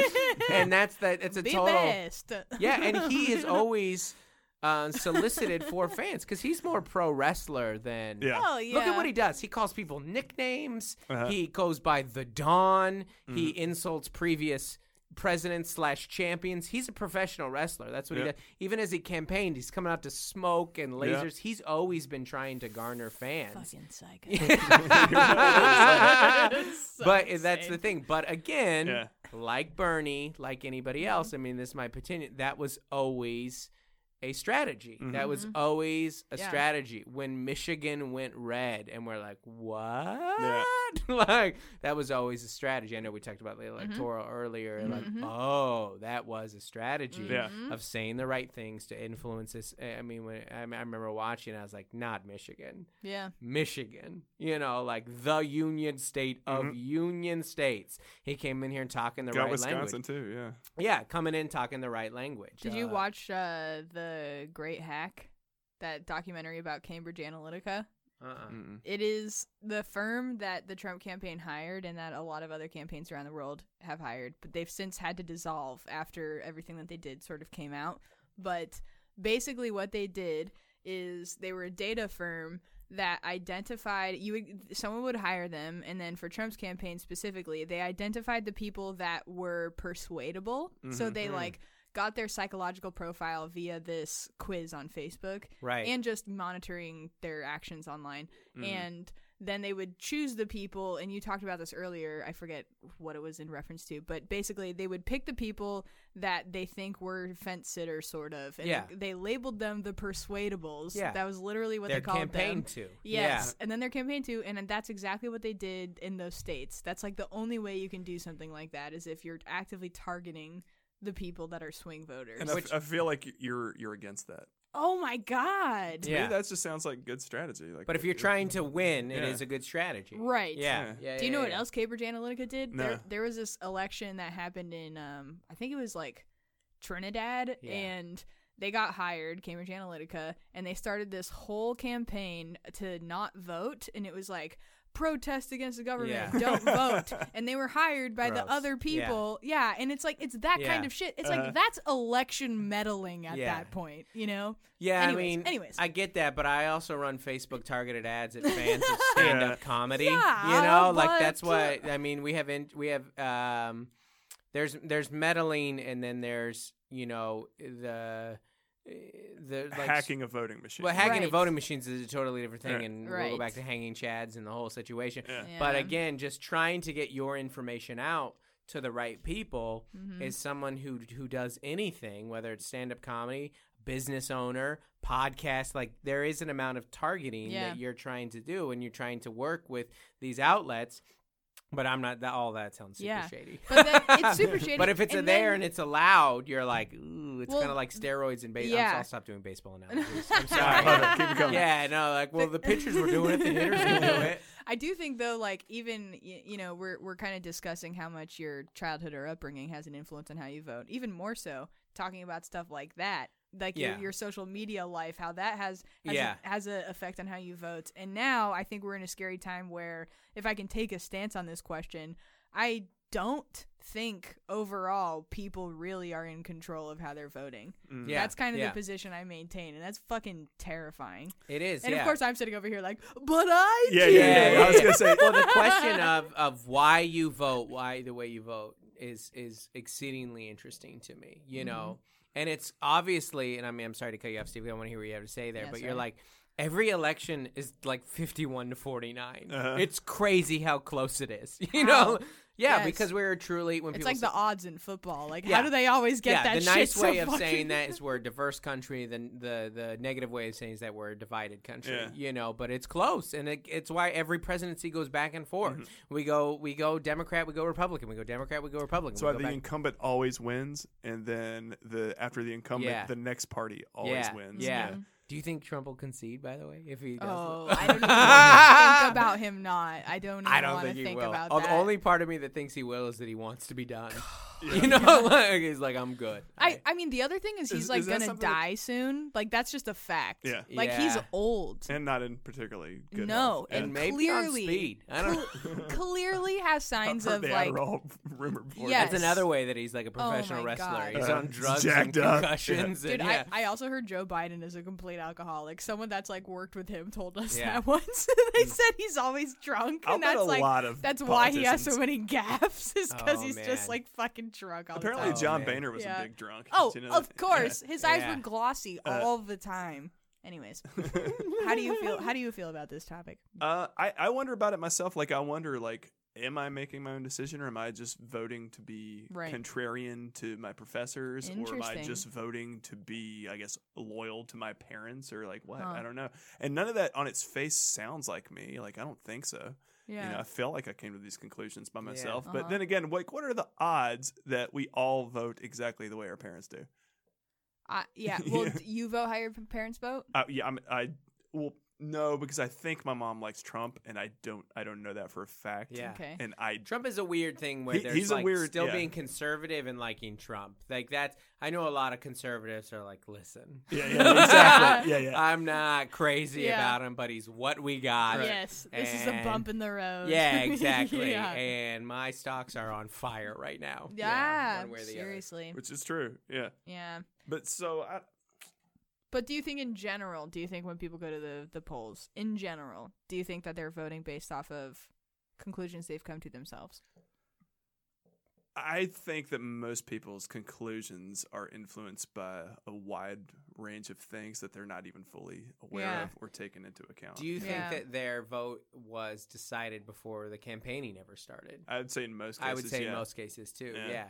and that's that. It's a the total. best. Yeah, and he is always uh, solicited for fans because he's more pro wrestler than. Yeah. Oh yeah. Look at what he does. He calls people nicknames. Uh-huh. He goes by the Dawn. He Mm-hmm. insults previous presidents slash champions. He's a professional wrestler. That's what he does. Even as he campaigned, he's coming out to smoke and Yeah. lasers. He's always been trying to garner fans. Fucking psycho. So but that's the thing. But again, Yeah. like Bernie, like anybody else, I mean, this is my opinion. That was always a strategy. Mm-hmm. That was mm-hmm. always a Yeah. strategy. When Michigan went red, and we're like, what? Yeah. like that was always a strategy. I know we talked about the Mm-hmm. electoral earlier. Like, oh, that was a strategy Mm-hmm. of saying the right things to influence this. I mean, when I, I remember watching, I was like, not Michigan. Yeah. Michigan, you know, like the Union State of Mhm. Union States. He came in here and talking the Got right Wisconsin language. too. Yeah. Yeah, coming in talking the right language. Did you Uh, watch uh, the Great Hack, that documentary about Cambridge Analytica? Uh-uh. It is the firm that the Trump campaign hired and that a lot of other campaigns around the world have hired, but they've since had to dissolve after everything that they did sort of came out. But basically, what they did is they were a data firm that identified you would, someone would hire them and then for Trump's campaign specifically they identified the people that were persuadable so Mhm. they Mm. like got their psychological profile via this quiz on Facebook Right. and just monitoring their actions online. Mhm. And then they would choose the people, and you talked about this earlier. I forget what it was in reference to, but basically they would pick the people that they think were fence sitters, sort of. And Yeah. they, they labeled them the persuadables. Yeah. that was literally what Their they called campaign them. too. Yes, and then their campaign too, and that's exactly what they did in those states. That's like the only way you can do something like that is if you're actively targeting the people that are swing voters. And I f- I feel like you're you're against that. oh my god! To Yeah. me, that just sounds like good strategy. Like, But if you're trying to win, it Yeah. is a good strategy. Right. Yeah. Yeah. yeah. Do you yeah, know what yeah. else Cambridge Analytica did? No. There, there was this election that happened in, um, I think it was like Trinidad, Yeah. and they got hired, Cambridge Analytica, and they started this whole campaign to not vote, and it was like protest against the government, Yeah. don't vote, and they were hired by the other people. Yeah. and it's like it's that kind of shit. It's Uh-huh. like that's election meddling at Yeah. that point, you know? Yeah, Anyways, I mean, anyways. I get that, but I also run Facebook targeted ads at fans of stand-up comedy. Yeah, you know, like that's what I mean. We have in, we have um, there's there's meddling, and then there's you know the the like hacking a voting machine. Well, hacking Right. of voting machines is a totally different thing, Right. and we'll go back to hanging chads and the whole situation. Yeah. But again, just trying to get your information out to the right people Mhm. is someone who who does anything, whether it's stand up comedy, business owner, podcast. Like there is an amount of targeting Yeah. that you're trying to do, and you're trying to work with these outlets. But I'm not. That all that sounds super Yeah. shady. But then it's super shady. But if it's and there then- and it's allowed, you're like, ooh, it's Well, kind of like steroids and baseball. yeah. I'll stop doing baseball analogies. I'm sorry. Keep it coming. Yeah, no, like, well, the pitchers were doing it, the hitters will do it. I do think though, like even y- you know, we're we're kind of discussing how much your childhood or upbringing has an influence on how you vote. Even more so, talking about stuff like that, like Yeah. your, your social media life, how that has has, Yeah. a, has a effect on how you vote. And now I think we're in a scary time where, if I can take a stance on this question, I don't think overall people really are in control of how they're voting. Mm. Yeah, that's kind of yeah. the position I maintain, and that's fucking terrifying. It is, And yeah. of course, I'm sitting over here like, but I Yeah, do. yeah, yeah. I was gonna say. well, the question of, of why you vote, why the way you vote, is is exceedingly interesting to me. You know, Mm-hmm. And it's obviously, and I mean, I'm sorry to cut you off, Steve. I want to hear what you have to say there, Yeah, but sorry. you're like. Every election is like 51 to 49. Uh-huh. It's crazy how close it is. You know? Yeah, Yes. because we're truly when It's people like say, the odds in football. Like, Yeah. how do they always get yeah, that the shit nice so way of fucking- saying that is we're a diverse country. The the the negative way of saying is that we're a divided country. Yeah. You know, but it's close, and it, it's why every presidency goes back and forth. Mm-hmm. We go we go Democrat, we go Republican, we go Democrat, we go Republican. So we go the back- incumbent always wins, and then the after the incumbent, Yeah. the next party always yeah, wins. Yeah. Do you think Trump will concede? By the way, if he does, Oh, it? I don't even wanna think about him not. I don't even I don't want think to he think will. about that. The only part of me that thinks he will is that he wants to be done. you know, like he's like, I'm good. I, I mean, the other thing is he's Is- like is that gonna something that- die soon. Like that's just a fact. Yeah. Like he's Yeah. old. and not in particularly good. No, health. and and maybe clearly- on speed. I don't. Cl- clearly has signs of heard the like Adderall rumor before. Yes. That's another way that he's like a Oh professional my wrestler. God. He's Uh, on drugs and jacked up. concussions. Dude, and, yeah. I, I also heard Joe Biden is a complete alcoholic. Someone that's like worked with him told us Yeah. that once. they said he's always drunk, I'll and bet that's a like lot of that's why he has so politicians- many gaffes. Is because Oh, he's man. just like fucking drunk all Apparently, the time. Oh, John man. Boehner was Yeah. a big drunk. Oh, you know of that? course, his eyes Yeah. were glossy Uh, all the time. Anyways, how do you feel? How do you feel about this topic? Uh, I I wonder about it myself. Like, I wonder, like, am I making my own decision, or am I just voting to be Right. contrarian to my professors, or am I just voting to be, I guess, loyal to my parents, or like what? Huh. I don't know. And none of that on its face sounds like me. Like, I don't think so. Yeah. You know, I feel like I came to these conclusions by myself. Uh-huh. But then again, like, what are the odds that we all vote exactly the way our parents do? I, yeah. Well, Yeah. you vote how your parents vote? Uh, yeah, I'm, I well, no, because I think my mom likes Trump, and I don't. I don't know that for a fact. Yeah. Okay. And I Trump is a weird thing where He- there's he's a like weird- still yeah. being conservative and liking Trump. Like that's I know a lot of conservatives are like, listen, Yeah, yeah, exactly. Yeah, yeah. I'm not crazy Yeah. about him, but he's what we got. Right. Yes. This is a And- bump in the road. Yeah, exactly. yeah. And my stocks are on fire right now. Yeah, one way or the other. seriously. Which is true. Yeah. Yeah. But so I, But do you think in general, do you think when people go to the, the polls, in general, do you think that they're voting based off of conclusions they've come to themselves? I think that most people's conclusions are influenced by a wide range of things that they're not even fully aware Yeah. of or taken into account. Do you think Yeah. that their vote was decided before the campaigning ever started? I would say in most cases, I would say yeah. in most cases too. Yeah.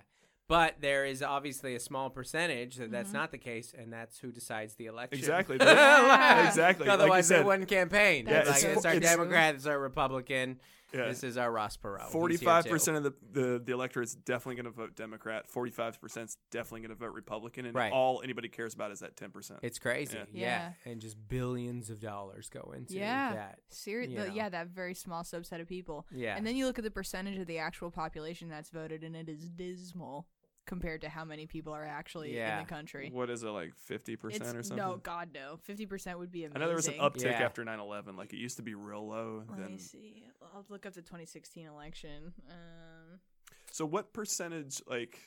Yeah. But there is obviously a small percentage that that's Mhm. not the case, and that's who decides the election. Exactly. Yeah. exactly. Like Otherwise, said, they wouldn't campaign. That's like so it's our true. Democrat, it's our Republican. yeah. This is our Ross Perot. Forty-five percent of the, the the electorate's definitely going to vote Democrat. Forty-five percent is definitely going to vote Republican, and Right. all anybody cares about is that ten percent. It's crazy. Yeah. Yeah. Yeah. And just billions of dollars go into Yeah. that. Ser- You the, know. yeah, that very small subset of people. Yeah. And then you look at the percentage of the actual population that's voted, and it is dismal compared to how many people are actually Yeah. in the country. What is it like fifty percent It's or something? no, God no. Fifty percent would be I know there was an uptick Yeah. after 9-11. Like it used to be real low. Let then me see. I'll look up the 2016 election. Um, So what percentage like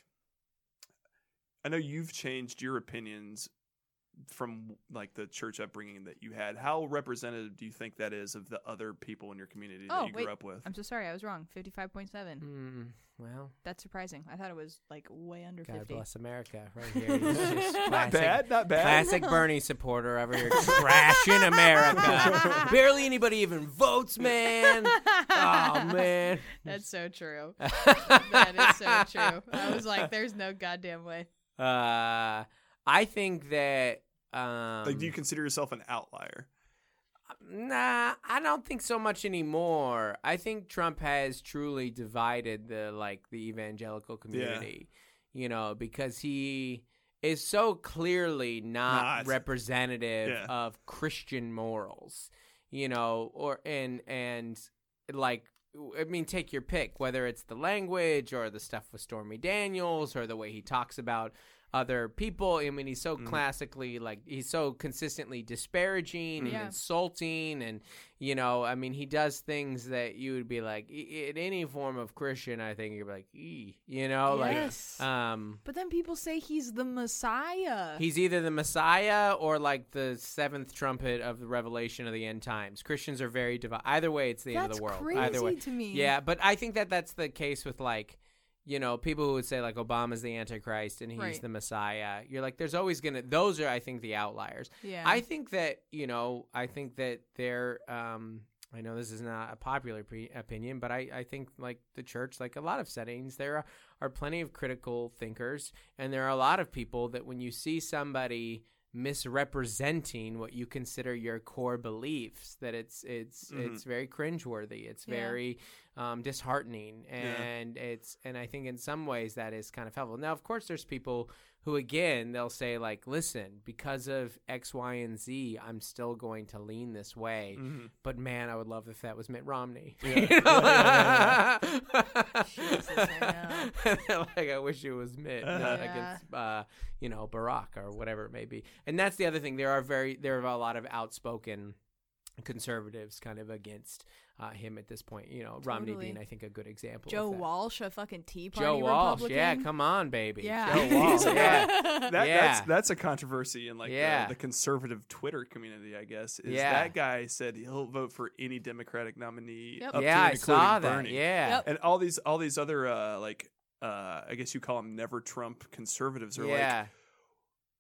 I know you've changed your opinions from like the church upbringing that you had. How representative do you think that is of the other people in your community Oh, that you wait. grew up with? I'm so sorry, I was wrong. 55.7. Mm, well, That's surprising. I thought it was like way under God 50. bless America, right here. He's just not classic, bad, not bad. Classic Bernie supporter over here trashing America. Barely anybody even votes, man. Oh man. That's so true. that is so true. I was like, there's no goddamn way. Uh, I think that. Um, Like do you consider yourself an outlier? Nah, I don't think so much anymore. I think Trump has truly divided the like the evangelical community. You know, because he is so clearly not Not. representative Yeah. of Christian morals. You know, or and and like I mean, take your pick, whether it's the language or the stuff with Stormy Daniels or the way he talks about other people. I mean, he's so Mhm. classically like he's so consistently disparaging and Yeah. insulting, and you know, I mean, he does things that you would be like, in any form of Christian, I think you'd be like, "Ee," you know, yes. like, um. but then people say he's the Messiah. He's either the Messiah or like the seventh trumpet of the revelation of the end times. Christians are very divided. Either way, it's the end of the world. crazy Either way, to me. yeah, but I think that that's the case with like, you know, people who would say like Obama's the Antichrist and he's Right. the Messiah. You're like, there's always gonna. Those are, I think, the outliers. Yeah. I think that you know, I think that they're. Um, I know this is not a popular pre- opinion, but I, I think like the church, like a lot of settings, there are, are plenty of critical thinkers, and there are a lot of people that when you see somebody misrepresenting what you consider your core beliefs, that it's it's Mhm. it's very cringeworthy. It's Yeah. very um, disheartening, Yeah. and it's and I think in some ways that is kind of helpful. Now, of course, there's people who again they'll say like, listen, because of X, Y, and Z, I'm still going to lean this way. Mhm. But man, I would love if that was Mitt Romney. Yeah. You know? Jesus, I like I wish it was Mitt, not Yeah. against uh, you know Barack or whatever it may be. And that's the other thing. There are very there are a lot of outspoken conservatives kind of against uh, him at this point. You know, Romney Totally. being I think a good example. Joe of that. Walsh, a fucking Tea Party Joe Walsh, Republican. yeah, come on, baby. Yeah. Joe Walsh, yeah. That, That's Yeah. that's a controversy in like the- Yeah. the, conservative Twitter community, I guess. Is Yeah. that guy said he'll vote for any Democratic nominee Yep. up yeah, to I and saw including that. Bernie. Yeah. Yep. And all these all these other uh like uh I guess you call them never Trump conservatives are like yeah.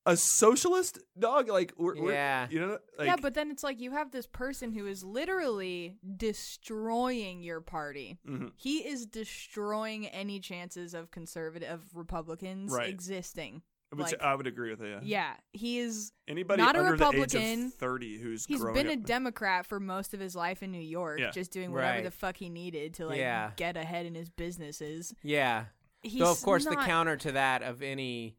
A socialist dog like we're, we're- Yeah. you know like yeah, but then it's like you have this person who is literally destroying your party. mhm. He is destroying any chances of conservative of Republicans Right. existing. Which like, I would agree with. Yeah. yeah, he is. Anybody Not a under the age Republican. of thirty who's He's growing been a Democrat for most of his life in New York, Yeah. just doing whatever Right. the fuck he needed to like Yeah. get ahead in his businesses. Yeah. He's so of course the counter to that of any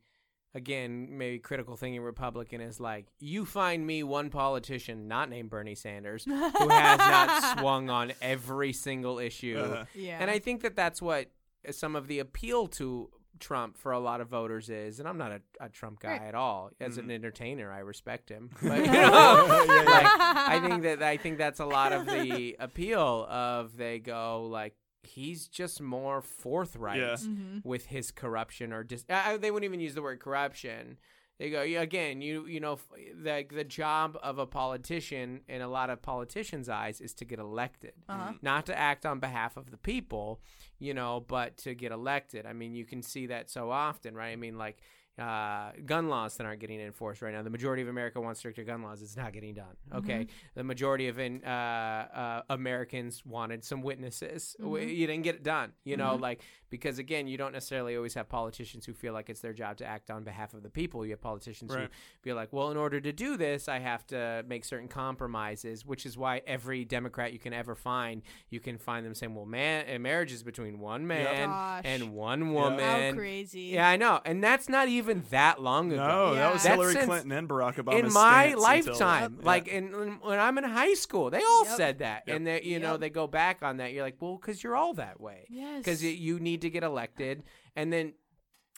again maybe critical thinking Republican is like you find me one politician not named Bernie Sanders who has not swung on every single issue. Uh-huh. Yeah, And I think that that's what some of the appeal to Trump for a lot of voters is, and I'm not a, a Trump guy Right. at all. As Mhm. an entertainer, I respect him. But you know, Yeah, yeah. like, I think that I think that's a lot of the appeal of they go like he's just more forthright Yeah. Mhm. with his corruption or dis- I, they wouldn't even use the word corruption. They go yeah, again. You you know f- the the job of a politician in a lot of politicians' eyes is to get elected, Uh-huh. not to act on behalf of the people, you know, but to get elected. I mean, you can see that so often, right? I mean, like uh, gun laws that aren't getting enforced right now. The majority of America wants stricter gun laws. It's not getting done. Okay, the majority of in, uh, uh, Americans wanted some witnesses. W You didn't get it done. You know, like because again, you don't necessarily always have politicians who feel like it's their job to act on behalf of the people. You have politicians Right. who feel like, well, in order to do this, I have to make certain compromises, which is why every Democrat you can ever find, you can find them saying, well, man, uh, marriage is between one man Gosh. and one woman. How crazy. Yeah, I know, and that's not even that long ago. No, that Yeah. was That's Hillary since- Clinton and Barack Obama. in my lifetime, until- like yeah. in, in- when I'm in high school, they all Yep. said that, Yep. and they, you know, they go back on that. You're like, well, because you're all that way, Yes. because you need to get elected, and then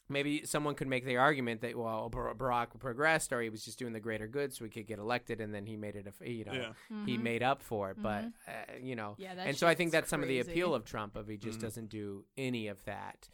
maybe someone could make the argument that well, Bar- Barack progressed, or he was just doing the greater good, so he could get elected, and then he made it, a, you know, Yeah. he Mhm. made up for it. But uh, you know, Yeah, and so I think shit's that's some of the appeal of Trump, of he just Mhm. doesn't do any of that.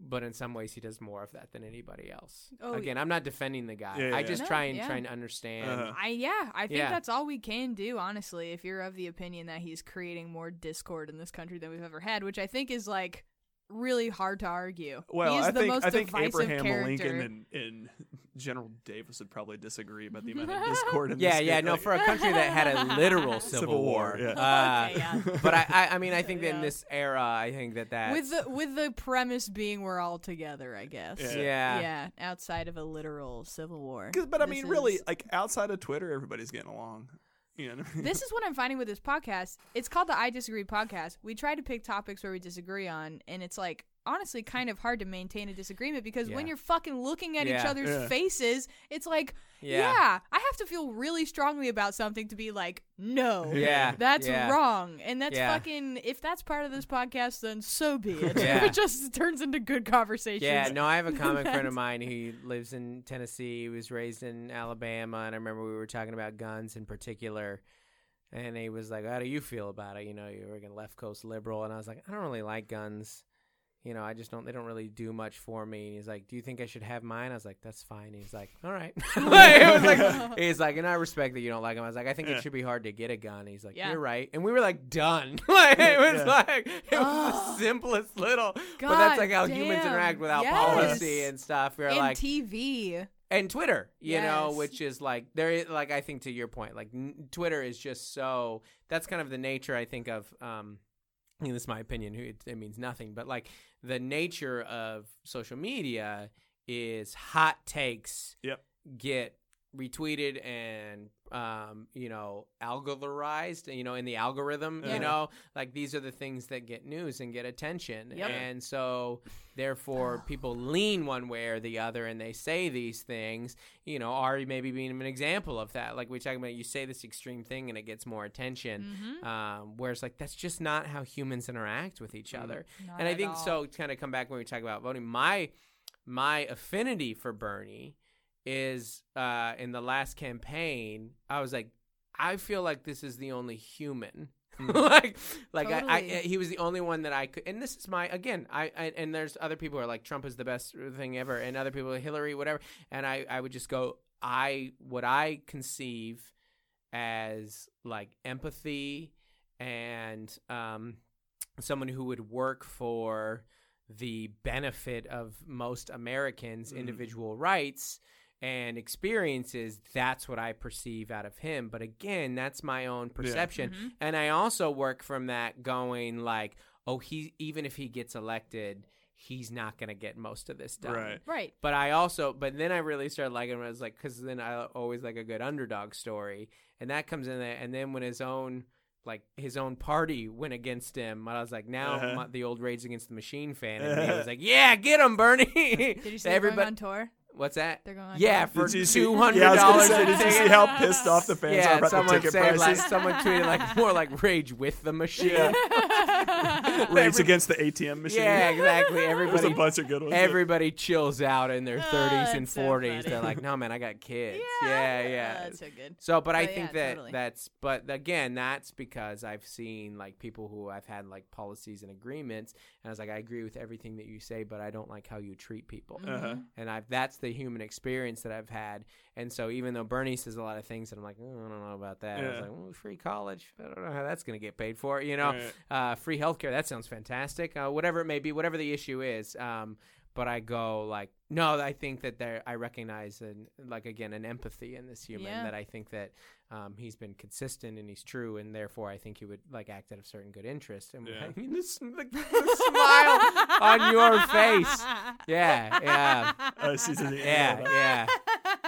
But in some ways, he does more of that than anybody else. Oh, Again, I'm not defending the guy. Yeah, yeah, I just No, try and yeah. try and understand. Uh-huh. I yeah, I think Yeah. that's all we can do, honestly. If you're of the opinion that he's creating more discord in this country than we've ever had, which I think is like really hard to argue. Well, he is I the think most I think divisive Abraham character. Lincoln and, and General Davis would probably disagree about the amount of discord. In Yeah, this yeah, game. no, Like- for a country that had a literal civil, Civil war. war, yeah. Uh, Okay, yeah. but I, I, I mean, I think that in this era, I think that that with the with the premise being we're all together, I guess. Yeah. yeah, Yeah, outside of a literal civil war. but I mean, really, is- like outside of Twitter, everybody's getting along. This is what I'm finding with this podcast. It's called the I Disagree podcast. We try to pick topics where we disagree on, and it's like honestly kind of hard to maintain a disagreement because when you're fucking looking at each other's Yeah. faces, it's like, yeah. Yeah. I have to feel really strongly about something to be like, no, Yeah, that's yeah. wrong, and that's Yeah. fucking. If that's part of this podcast, then so be it. Yeah. if it just turns into good conversations. Yeah, no, I have a comic friend of mine. who lives in Tennessee. He was raised in Alabama, and I remember we were talking about guns in particular. And he was like, "How do you feel about it? You know, you're a left coast liberal." And I was like, "I don't really like guns. You know, I just don't. They don't really do much for me." And he's like, "Do you think I should have mine?" I was like, "That's fine." He's like, "All right." Like, it was like, he's like, and I respect that you don't like him. I was like, "I think Yeah. it should be hard to get a gun." He's like, Yeah. "You're right." And we were like, done. like it was Yeah. like it was the simplest little. but God that's like how humans damn. interact without Yes. policy and stuff. We're and like, TV. and Twitter, you know, Yes. which is like there, is, like I think to your point, like n- Twitter is just so. That's kind of the nature I think of. Um, I mean, this is my opinion. who- It, it means nothing, but like the nature of social media is hot takes. Yep. Get retweeted and um you know algorithmized you know in the algorithm Yeah. you know like these are the things that get news and get attention Yep. and so therefore people lean one way or the other and they say these things you know ari maybe being an example of that like we talking about you say this extreme thing and it gets more attention Mhm. um whereas like that's just not how humans interact with each other Not and I think all. so. To kind of come back when we talk about voting, my my affinity for Bernie is uh, in the last campaign. I was like, I feel like this is the only human. like, like I, I, he was the only one that I could. And this is my again. I, I and there's other people who are like Trump is the best thing ever, and other people Hillary, whatever. And I, I would just go. I what I conceive as like empathy and um, someone who would work for the benefit of most Americans' Mhm. individual rights and experiences. That's what I perceive out of him. But again, that's my own perception. Mhm. And I also work from that going like, oh, he even if he gets elected, he's not going to get most of this done. Right. Right. But I also, but then I really started liking him. I was like, because then I always like a good underdog story, and that comes in there. And then when his own, like his own party went against him, I was like, now Uh-huh. my, the old Rage Against the Machine fan in me was like, yeah, get him, Bernie. Did you see everybody everybody? on tour? What's that? They're going Yeah, for Did you two hundred Yeah, I was gonna dollars. say, did you see how pissed off the fans are yeah, about the someone ticket said like someone tweeted like more like Rage with the Machine. Rage Every- against the ATM machine. Yeah, exactly. There's a Everybody bunch of good ones. Everybody chills out in their Oh, 30s and that's so 40s. They're like, no, man, I got kids. Yeah, yeah. That's so good. So, but I think yeah, that totally. that's, but again, that's because I've seen like people who I've had like policies and agreements, and I was like, I agree with everything that you say, but I don't like how you treat people. Uh-huh. And I've that's the human experience that I've had. And so, even though Bernie says a lot of things that I'm like, oh, I don't know about that, I was like, well, free college, I don't know how that's going to get paid for, you know Right. uh, free healthcare. That sounds fantastic. Uh, whatever it may be, whatever the issue is. Um, but I go like, no, I think that there, I recognize an like again an empathy in this human Yeah. that I think that um, he's been consistent and he's true, and therefore I think he would like act out of certain good interest. And Yeah. I mean, the, the, the smile on your face, yeah, yeah, season yeah, yeah.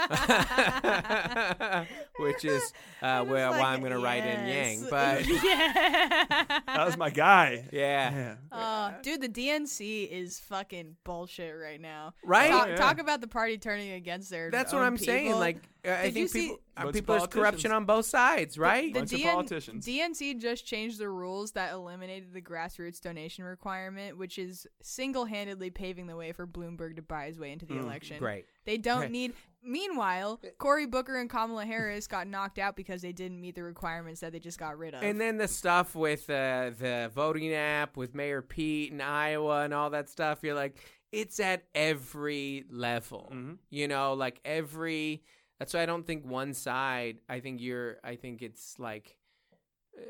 Which is uh, where like, why I'm going to write in. Yang, but yeah. That was my guy. yeah. Yeah. Oh, dude, the DNC is fucking bullshit right now. Right? Talk, Yeah. talk about the party turning against their. That's what I'm saying. Like, uh, I think people, uh, people there's corruption on both sides, right? the Bunch of DN politicians. DNC just changed the rules that eliminated the grassroots donation requirement, which is single-handedly paving the way for Bloomberg to buy his way into the Mm, election. Great. They don't Right. need. Meanwhile, Cory Booker and Kamala Harris got knocked out because they didn't meet the requirements that they just got rid of. And then the stuff with uh, the voting app with Mayor Pete in Iowa and all that stuff, you're like, it's at every level. Mhm. You know, like every. That's why I don't think one side. I think you're. I think it's like.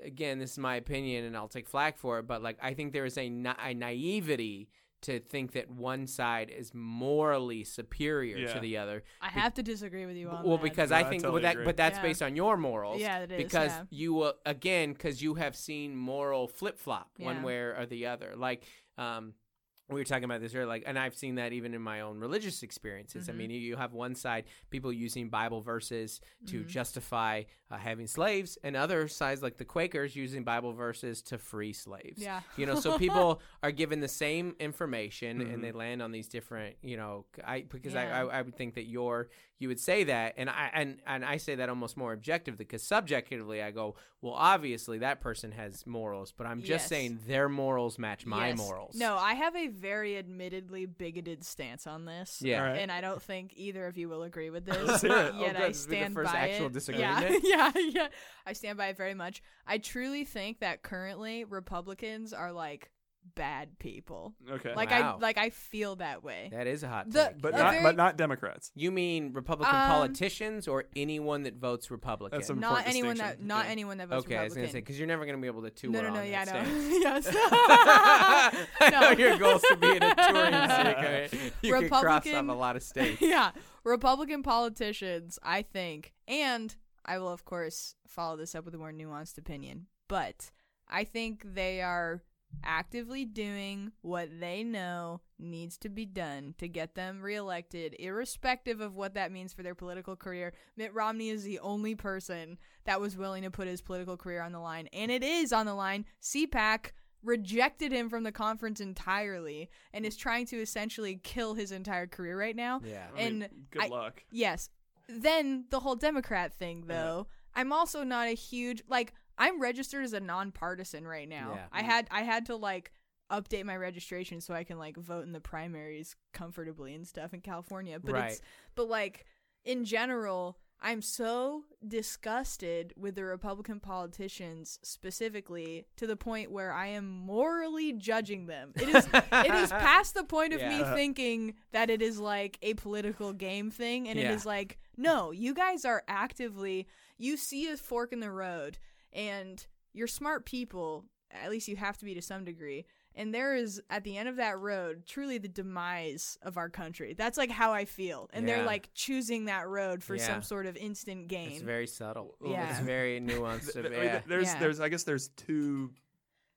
Again, this is my opinion, and I'll take flack for it. But like, I think there is a, na- a naivety to think that one side is morally superior Yeah. to the other. I have to disagree with you on well that. because No, I I think totally well, that, agree. but that's Yeah. based on your morals. Yeah, it is, Because yeah. you will again because you have seen moral flip flop one way or the other. Like um, we were talking about this earlier, like, and I've seen that even in my own religious experiences. I Mhm. mean, you, you have one side people using Bible verses to Mhm. justify uh, having slaves, and other sides like the Quakers using Bible verses to free slaves. Yeah. You know, so people are given the same information Mhm. and they land on these different, you know, I because Yeah. I, I I would think that you're you would say that and I and and I say that almost more objectively because subjectively I go, well, obviously that person has morals, but I'm just Yes. saying their morals match my Yes. morals. No, I have a very admittedly bigoted stance on this. Yeah. Alright. And I don't think either of you will agree with this. hear it. Oh, Yet good. I This the stand first by actual it. disagreement. Yeah, yeah, yeah. I stand by it very much. I truly think that currently Republicans are like bad people. Okay. Like Wow. I like I feel that way. That is a hot The- take. but a not very- but not Democrats. you mean Republican Um, politicians or anyone that votes Republican? That's a- not important anyone that distinction, not yeah. anyone that votes Republican. okay, I was Republican. gonna say because you're never gonna be able to tour no, no, no, on yeah, that no. stage. yes. I know No. your goals to be in a touring circuit. You can cross off Republican- a lot of states. yeah, Republican politicians, I think, and I will of course follow this up with a more nuanced opinion, but I think they are actively doing what they know needs to be done to get them reelected, irrespective of what that means for their political career. Mitt Romney is the only person that was willing to put his political career on the line, and it is on the line. CPAC rejected him from the conference entirely and is trying to essentially kill his entire career right now. Yeah. I mean, And good I- luck. Yes. Then the whole Democrat thing, though, I'm also not a huge like. I'm registered as a nonpartisan right now. Yeah. I mm. had I had to like update my registration so I can like vote in the primaries comfortably and stuff in California. But Right. it's but like in general, I'm so disgusted with the Republican politicians specifically to the point where I am morally judging them. It is it is past the point of me thinking that it is like a political game thing and Yeah. it is like no, you guys are actively you see a fork in the road and you're smart people, at least you have to be to some degree. And there is at the end of that road truly the demise of our country. That's like how I feel. And Yeah. they're like choosing that road for Yeah. some sort of instant gain. It's very subtle. Yeah. It's very nuanced Th- of- th- yeah. There's Yeah. there's I guess there's two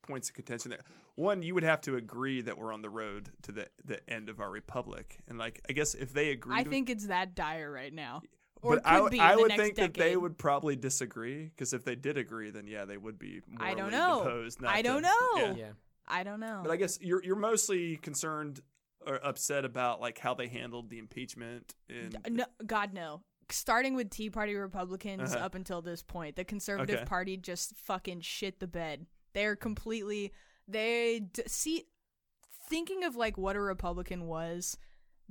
points of contention there. One, you would have to agree that we're on the road to the the end of our republic, and like I guess if they agree, I to- think it's that dire right now. Or but it I, could would- I the would next think that they would probably disagree because if they did agree, then yeah, they would be. I don't know. Deposed not I don't to- know. yeah. Yeah. I don't know. But I guess you're you're mostly concerned or upset about like how they handled the impeachment and no, God no. Starting with Tea Party Republicans Uh-huh. up until this point, the Conservative Okay. Party just fucking shit the bed. They're completely they d- see thinking of like what a Republican was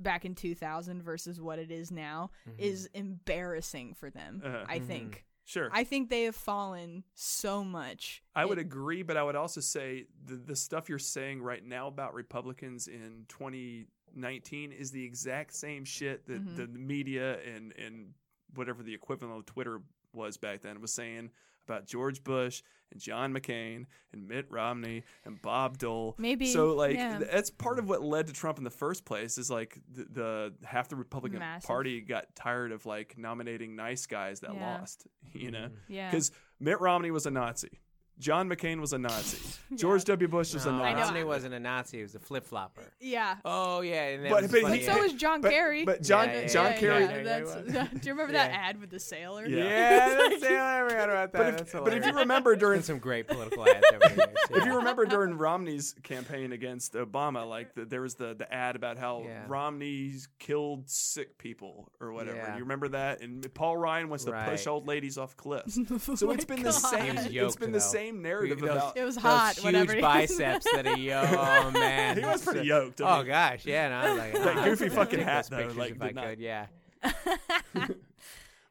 back in 2000 versus what it is now is embarrassing for them. Uh-huh. I Mhm. think. sure. I think they have fallen so much. I would agree, but I would also say the the stuff you're saying right now about Republicans in 2019 is the exact same shit that Mhm. the media and and whatever the equivalent of Twitter was back then was saying about George Bush and John McCain and Mitt Romney and Bob Dole. Maybe, so like yeah. that's part of what led to Trump in the first place is like the, the half the Republican Massive. Party got tired of like nominating nice guys that Yeah. lost, you know. yeah. Because Mitt Romney was a Nazi. John McCain was a Nazi. George W. Bush was a No, Nazi. I know. Romney wasn't a Nazi; he was a flip flopper. yeah. Oh yeah, and that But- was but funny, he- So was John but, Kerry. But John Yeah, yeah, John yeah, Kerry. yeah, yeah. that's, do you remember that Yeah. ad with the sailor? Yeah. Yeah, that's, yeah, I forgot about that. But if, That's but if you remember during Been some great political ads over the years. if yeah. you remember during Romney's campaign against Obama, like the, there was the, the ad about how Yeah. Romney's killed sick people or whatever. Yeah. You remember that? And Paul Ryan wants to push Right. old ladies off cliffs. Oh So it's my been the same. God. was It's yoked, been the though. same narrative Those- about. It was Those hot. huge whatever. biceps that he yo, oh man, He was pretty yoked. I Oh mean, gosh, yeah, and I was like, That ah, goofy I'd fucking take hat, those though, pictures like, if I did not- could, yeah.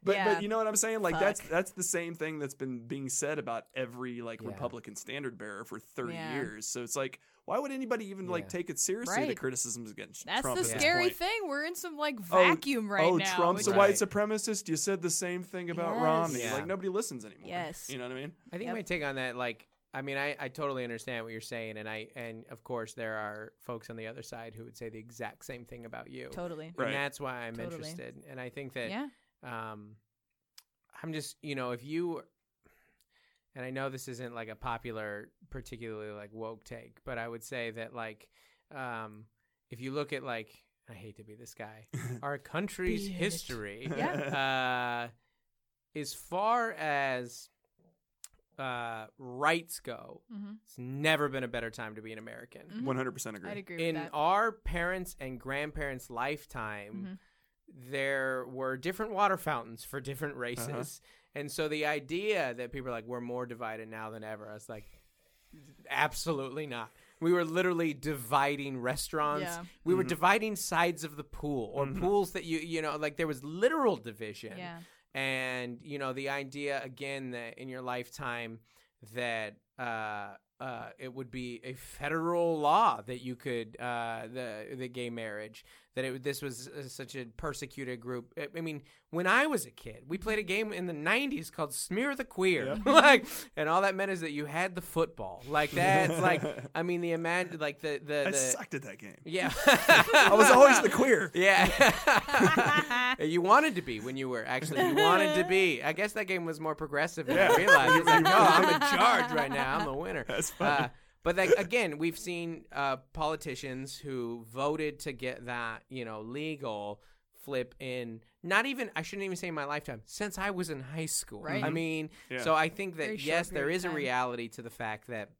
But Yeah. but you know what I'm saying? Like that's Fuck. that's the same thing that's been being said about every like Yeah. Republican standard bearer for 30 Yeah. years. So it's like why would anybody even like take it seriously the criticisms against That's Trump the at this scary point? thing. We're in some like Oh, vacuum right oh, now. Oh, Trump's a white Right. supremacist. You said the same thing about Yes. Romney. Yeah. Like nobody listens anymore. Yes. You know what I mean? I think Yep. my take on that, like, I mean, I, I totally understand what you're saying, and I and of course there are folks on the other side who would say the exact same thing about you, Totally. Right. and that's why I'm Totally. interested. And I think that Yeah. Um, I'm just you know if you and I know this isn't like a popular, particularly like woke take, but I would say that like um, if you look at like I hate to be this guy, our country's history, Yeah. uh, as far as uh, rights go, hmm it's never been a better time to be an American. Mhm. 100% agree. I'd agree In that. our parents' and grandparents' lifetime, Mhm. There were different water fountains for different races. Uh-huh. And so the idea that people are like, we're more divided now than ever, I was like, absolutely not. We were literally dividing restaurants. Yeah. We were Mhm. dividing sides of the pool or Mhm. pools that you, you know, like there was literal division Yeah. and you know the idea again that in your lifetime that uh, uh, it would be a federal law that you could uh, the the gay marriage that it this was uh, such a persecuted group. I- I mean, when I was a kid, we played a game in the '90s called Smear the Queer, Yeah. like, and all that meant is that you had the football, like that's like, I mean, the imagine like the the, I sucked at that game. yeah, I was always the queer. yeah. you wanted to be when you were actually you wanted to be. I guess that game was more progressive than Yeah. I realized. It's like, no, I'm in charge right now. I'm the winner. That's funny. Uh, but like again, we've seen uh, politicians who voted to get that you know legal flip in not even I shouldn't even say in my lifetime since I was in high school. Right. I mean, Yeah. so I think that short yes, there period of is a reality to the fact that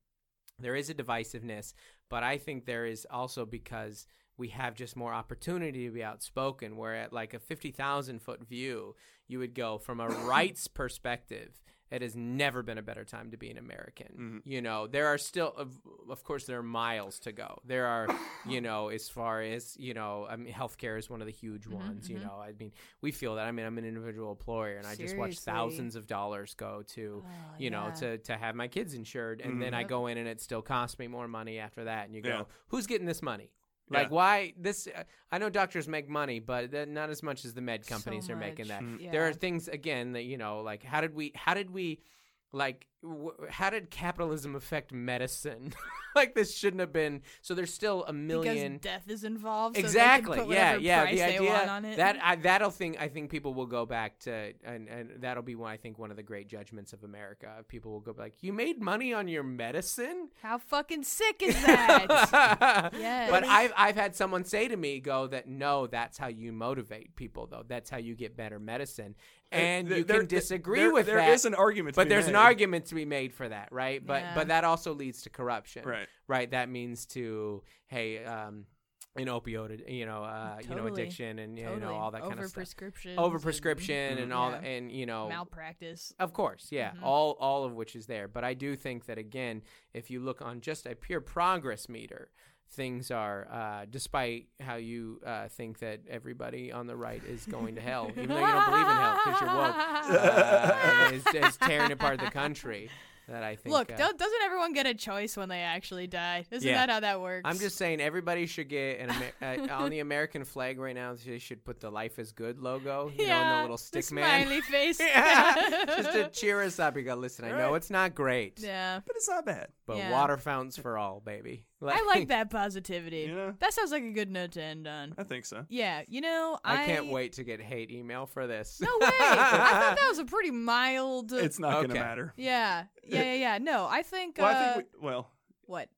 there is a divisiveness, but I think there is also because we have just more opportunity to be outspoken. Where at like a fifty thousand foot view, you would go from a rights perspective. It has never been a better time to be an American. Mhm. You know, there are still, of, of course, there are miles to go. There are, you know, as far as you know, I mean, healthcare is one of the huge ones. You mhm. know, I mean, we feel that. I mean, I'm an individual employer, and I just watch thousands of dollars go to Oh, you know, to to have my kids insured, and then I go in and it still costs me more money after that. And you go, Yeah. who's getting this money? Yeah. Like, why this? Uh, I know doctors make money, but not as much as the med companies So are making that. Mm. Yeah. There are things again that you know, like how did we? How did we? Like w- how did capitalism affect medicine? like this shouldn't have been. So there's still a million. because death is involved. so exactly. yeah. Yeah. The idea want on it. that I, that'll think I think people will go back to and, and that'll be one I think one of the great judgments of America. People will go like, you made money on your medicine. How fucking sick is that? Yes. But I've I've had someone say to me, "Go that no, that's how you motivate people, though. That's how you get better medicine." And Th- you there- can disagree there- with There that. is an argument, to but be there's an argument to be made for that, right? But Yeah. but that also leads to corruption, Right. Right. That means to hey, um, an opioid, you know, uh, you know, addiction and you know all that kind of stuff, prescriptions over and prescription and all Yeah. that, and you know, malpractice. of course, yeah, Mhm. all all of which is there. But I do think that again, if you look on just a pure progress meter, things are, uh, despite how you uh, think that everybody on the right is going to hell, even though you don't believe in hell because you're woke, uh, and is, is tearing apart the country. That I think. Look, uh, doesn't everyone get a choice when they actually die? Isn't Yeah. that how that works? I'm just saying everybody should get an Amer- uh, on the American flag right now. They should put the "Life is Good" logo, you know, and the little stick the man. smiley face. yeah, just to cheer us up. You go, listen. I know it's not great, yeah. but it's not bad. but Yeah. water fountains for all, baby. I like that positivity. You know? That sounds like a good note to end on. I think so. Yeah, you know, I, I can't wait to get hate email for this. No way. I thought that was a pretty mild. It's not gonna matter. yeah, yeah, yeah, yeah. No, I think. Well, uh, I think we, well, what?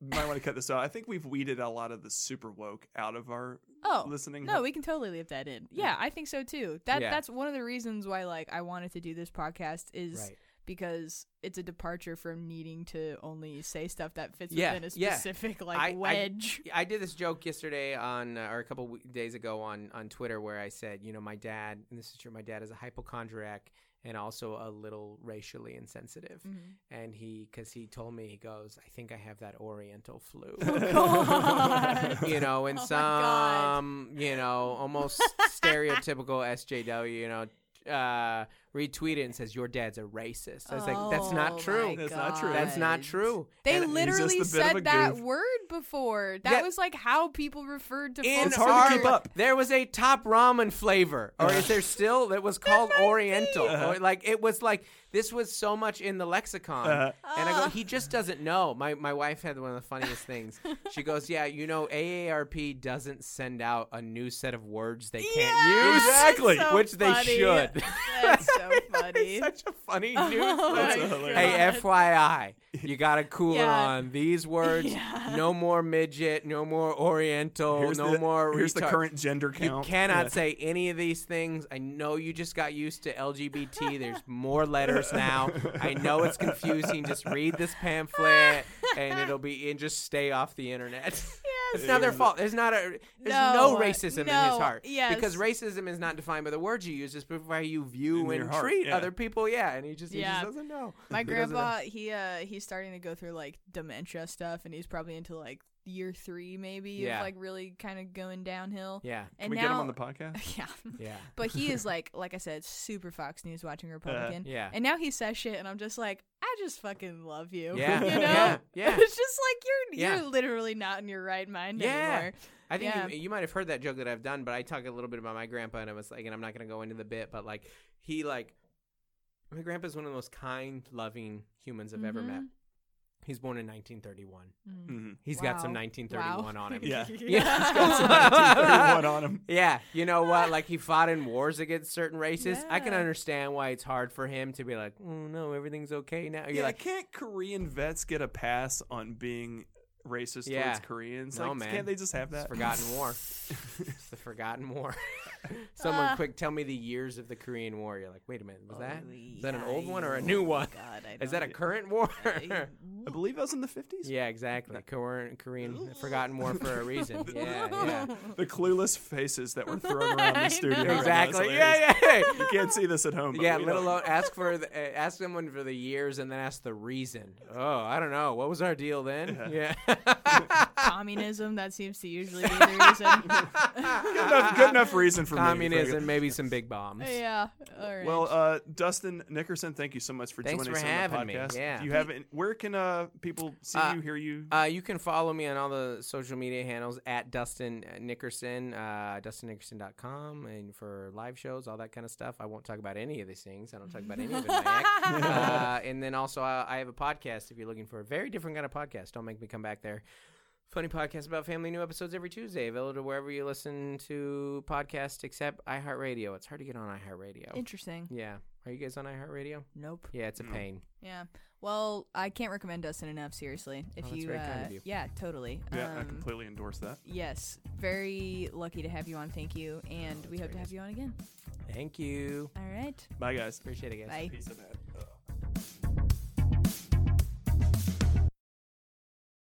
you might want to cut this out. I think we've weeded a lot of the super woke out of our Oh, listening. no, we can totally leave that in. Yeah, I think so too. That Yeah. that's one of the reasons why like I wanted to do this podcast is Right. Because it's a departure from needing to only say stuff that fits Yeah, within a yeah. specific like I- I- wedge. I did this joke yesterday on, uh, or a couple days ago on on Twitter, where I said, you know, my dad, and this is true, my dad is a hypochondriac and also a little racially insensitive, Mhm. and he, because he told me, he goes, I think I have that Oriental flu. Oh, you know, and Oh some, you know, almost stereotypical SJW, you know, uh, retweet it and says your dad's a racist. I was like, that's Oh not true. That's not true. That's not true. They And literally just a bit of a said that goof. word before. That Yeah. was like how people referred to in It's hard to our- keep up. There was a top ramen flavor, or is there still that was called Oriental? Uh-huh. Or like it was like this was so much in the lexicon, Uh-huh. and I go, he just doesn't know. My my wife had one of the funniest things. She goes, yeah, you know, AARP doesn't send out a new set of words they can't Yeah, use, Exactly. so which they funny. should. That's so funny. Such a funny Oh news. my That's flash. hilarious. Hey, FYI, you got to cool Yeah. on these words. Yeah. No more midget, no more Oriental, Here's no the, more. Here's the current gender count. You cannot Yeah. say any of these things. I know you just got used to LGBT. There's more letters now. I know it's confusing. Just read this pamphlet, and it'll be and just stay off the internet. It's not their fault. There's not a there's no, No, racism in his heart. yes. Because racism is not defined by the words you use, it's by how you view In and heart, treat yeah. other people. Yeah, and he just he Yeah. just doesn't know. My He doesn't know. grandpa, he uh he's starting to go through like dementia stuff and he's probably into like year 3 maybe Yeah. of like really kind of going downhill. Yeah, Can And we now get him on the podcast? Yeah. yeah, But he is like like I said super Fox News watching uh, Republican. yeah. And now he says shit and I'm just like I just fucking love you. Yeah, you know? yeah, yeah. it's just like you're Yeah. you're literally not in your right mind Yeah. anymore. I think Yeah. you, you might have heard that joke that I've done, but I talk a little bit about my grandpa, and I was like, and I'm not going to go into the bit, but like he like my grandpa's one of the most kind, loving humans I've ever mm-hmm. met. He's born in 1931. Mm. hmm He's got some Wow. 1931 on him. Yeah. Yeah. He's got some 1931 on him. Yeah, you know what? Like he fought in wars against certain races. I can understand why it's hard for him to be like, "Oh no, everything's okay now." You're Yeah, like, can't Korean vets get a pass on being racist Yeah. towards Koreans? No, like, man. Can't they just have "It's that? forgotten war." it's the forgotten war. Someone Ah. quick tell me the years of the Korean War. You're like, wait a minute, was that Oh, is that an old one or a new one? God, Is that a current war? I- I believe that was in the 50s. yeah, exactly. Korean, Korean forgotten war for a reason. Yeah, yeah. The clueless faces that were thrown around the studio. know. right Exactly. Yeah, yeah. You can't see this at home. Yeah, let alone ask for the, uh, ask someone for the years and then ask the reason. Oh, I don't know. What was our deal then? Yeah. Communism. That seems to usually be the reason. good, enough, good enough reason for me. Communism, maybe some big bombs. yeah. All right. Well, uh, Dustin Nickerson, thank you so much for Thanks joining for us on the having me, podcast. yeah. Do you have it, where can uh, people see Uh, you, hear you? Uh, you can follow me on all the social media handles at Dustin Nickerson, uh, DustinNickerson.com, and for live shows, all that kind of stuff. I won't talk about any of these things. I don't talk about any of it. in my act. uh, and then also, uh, I have a podcast if you're looking for a very different kind of podcast. Don't make me come back there. Funny podcast about family, new episodes every Tuesday, available to wherever you listen to podcasts except iHeartRadio. It's hard to get on iHeartRadio. Interesting. Yeah. Are you guys on iHeartRadio? Nope. Yeah, it's a No. pain. Yeah. Well, I can't recommend Dustin enough. Seriously, if Oh, that's you, very uh, kind of you. yeah, totally. yeah, I Um, completely endorse that. Yes, very lucky to have you on. Thank you, and we hope to have you on again. Thank you. All right. Bye, guys. Appreciate it, guys. Bye. Peace of head.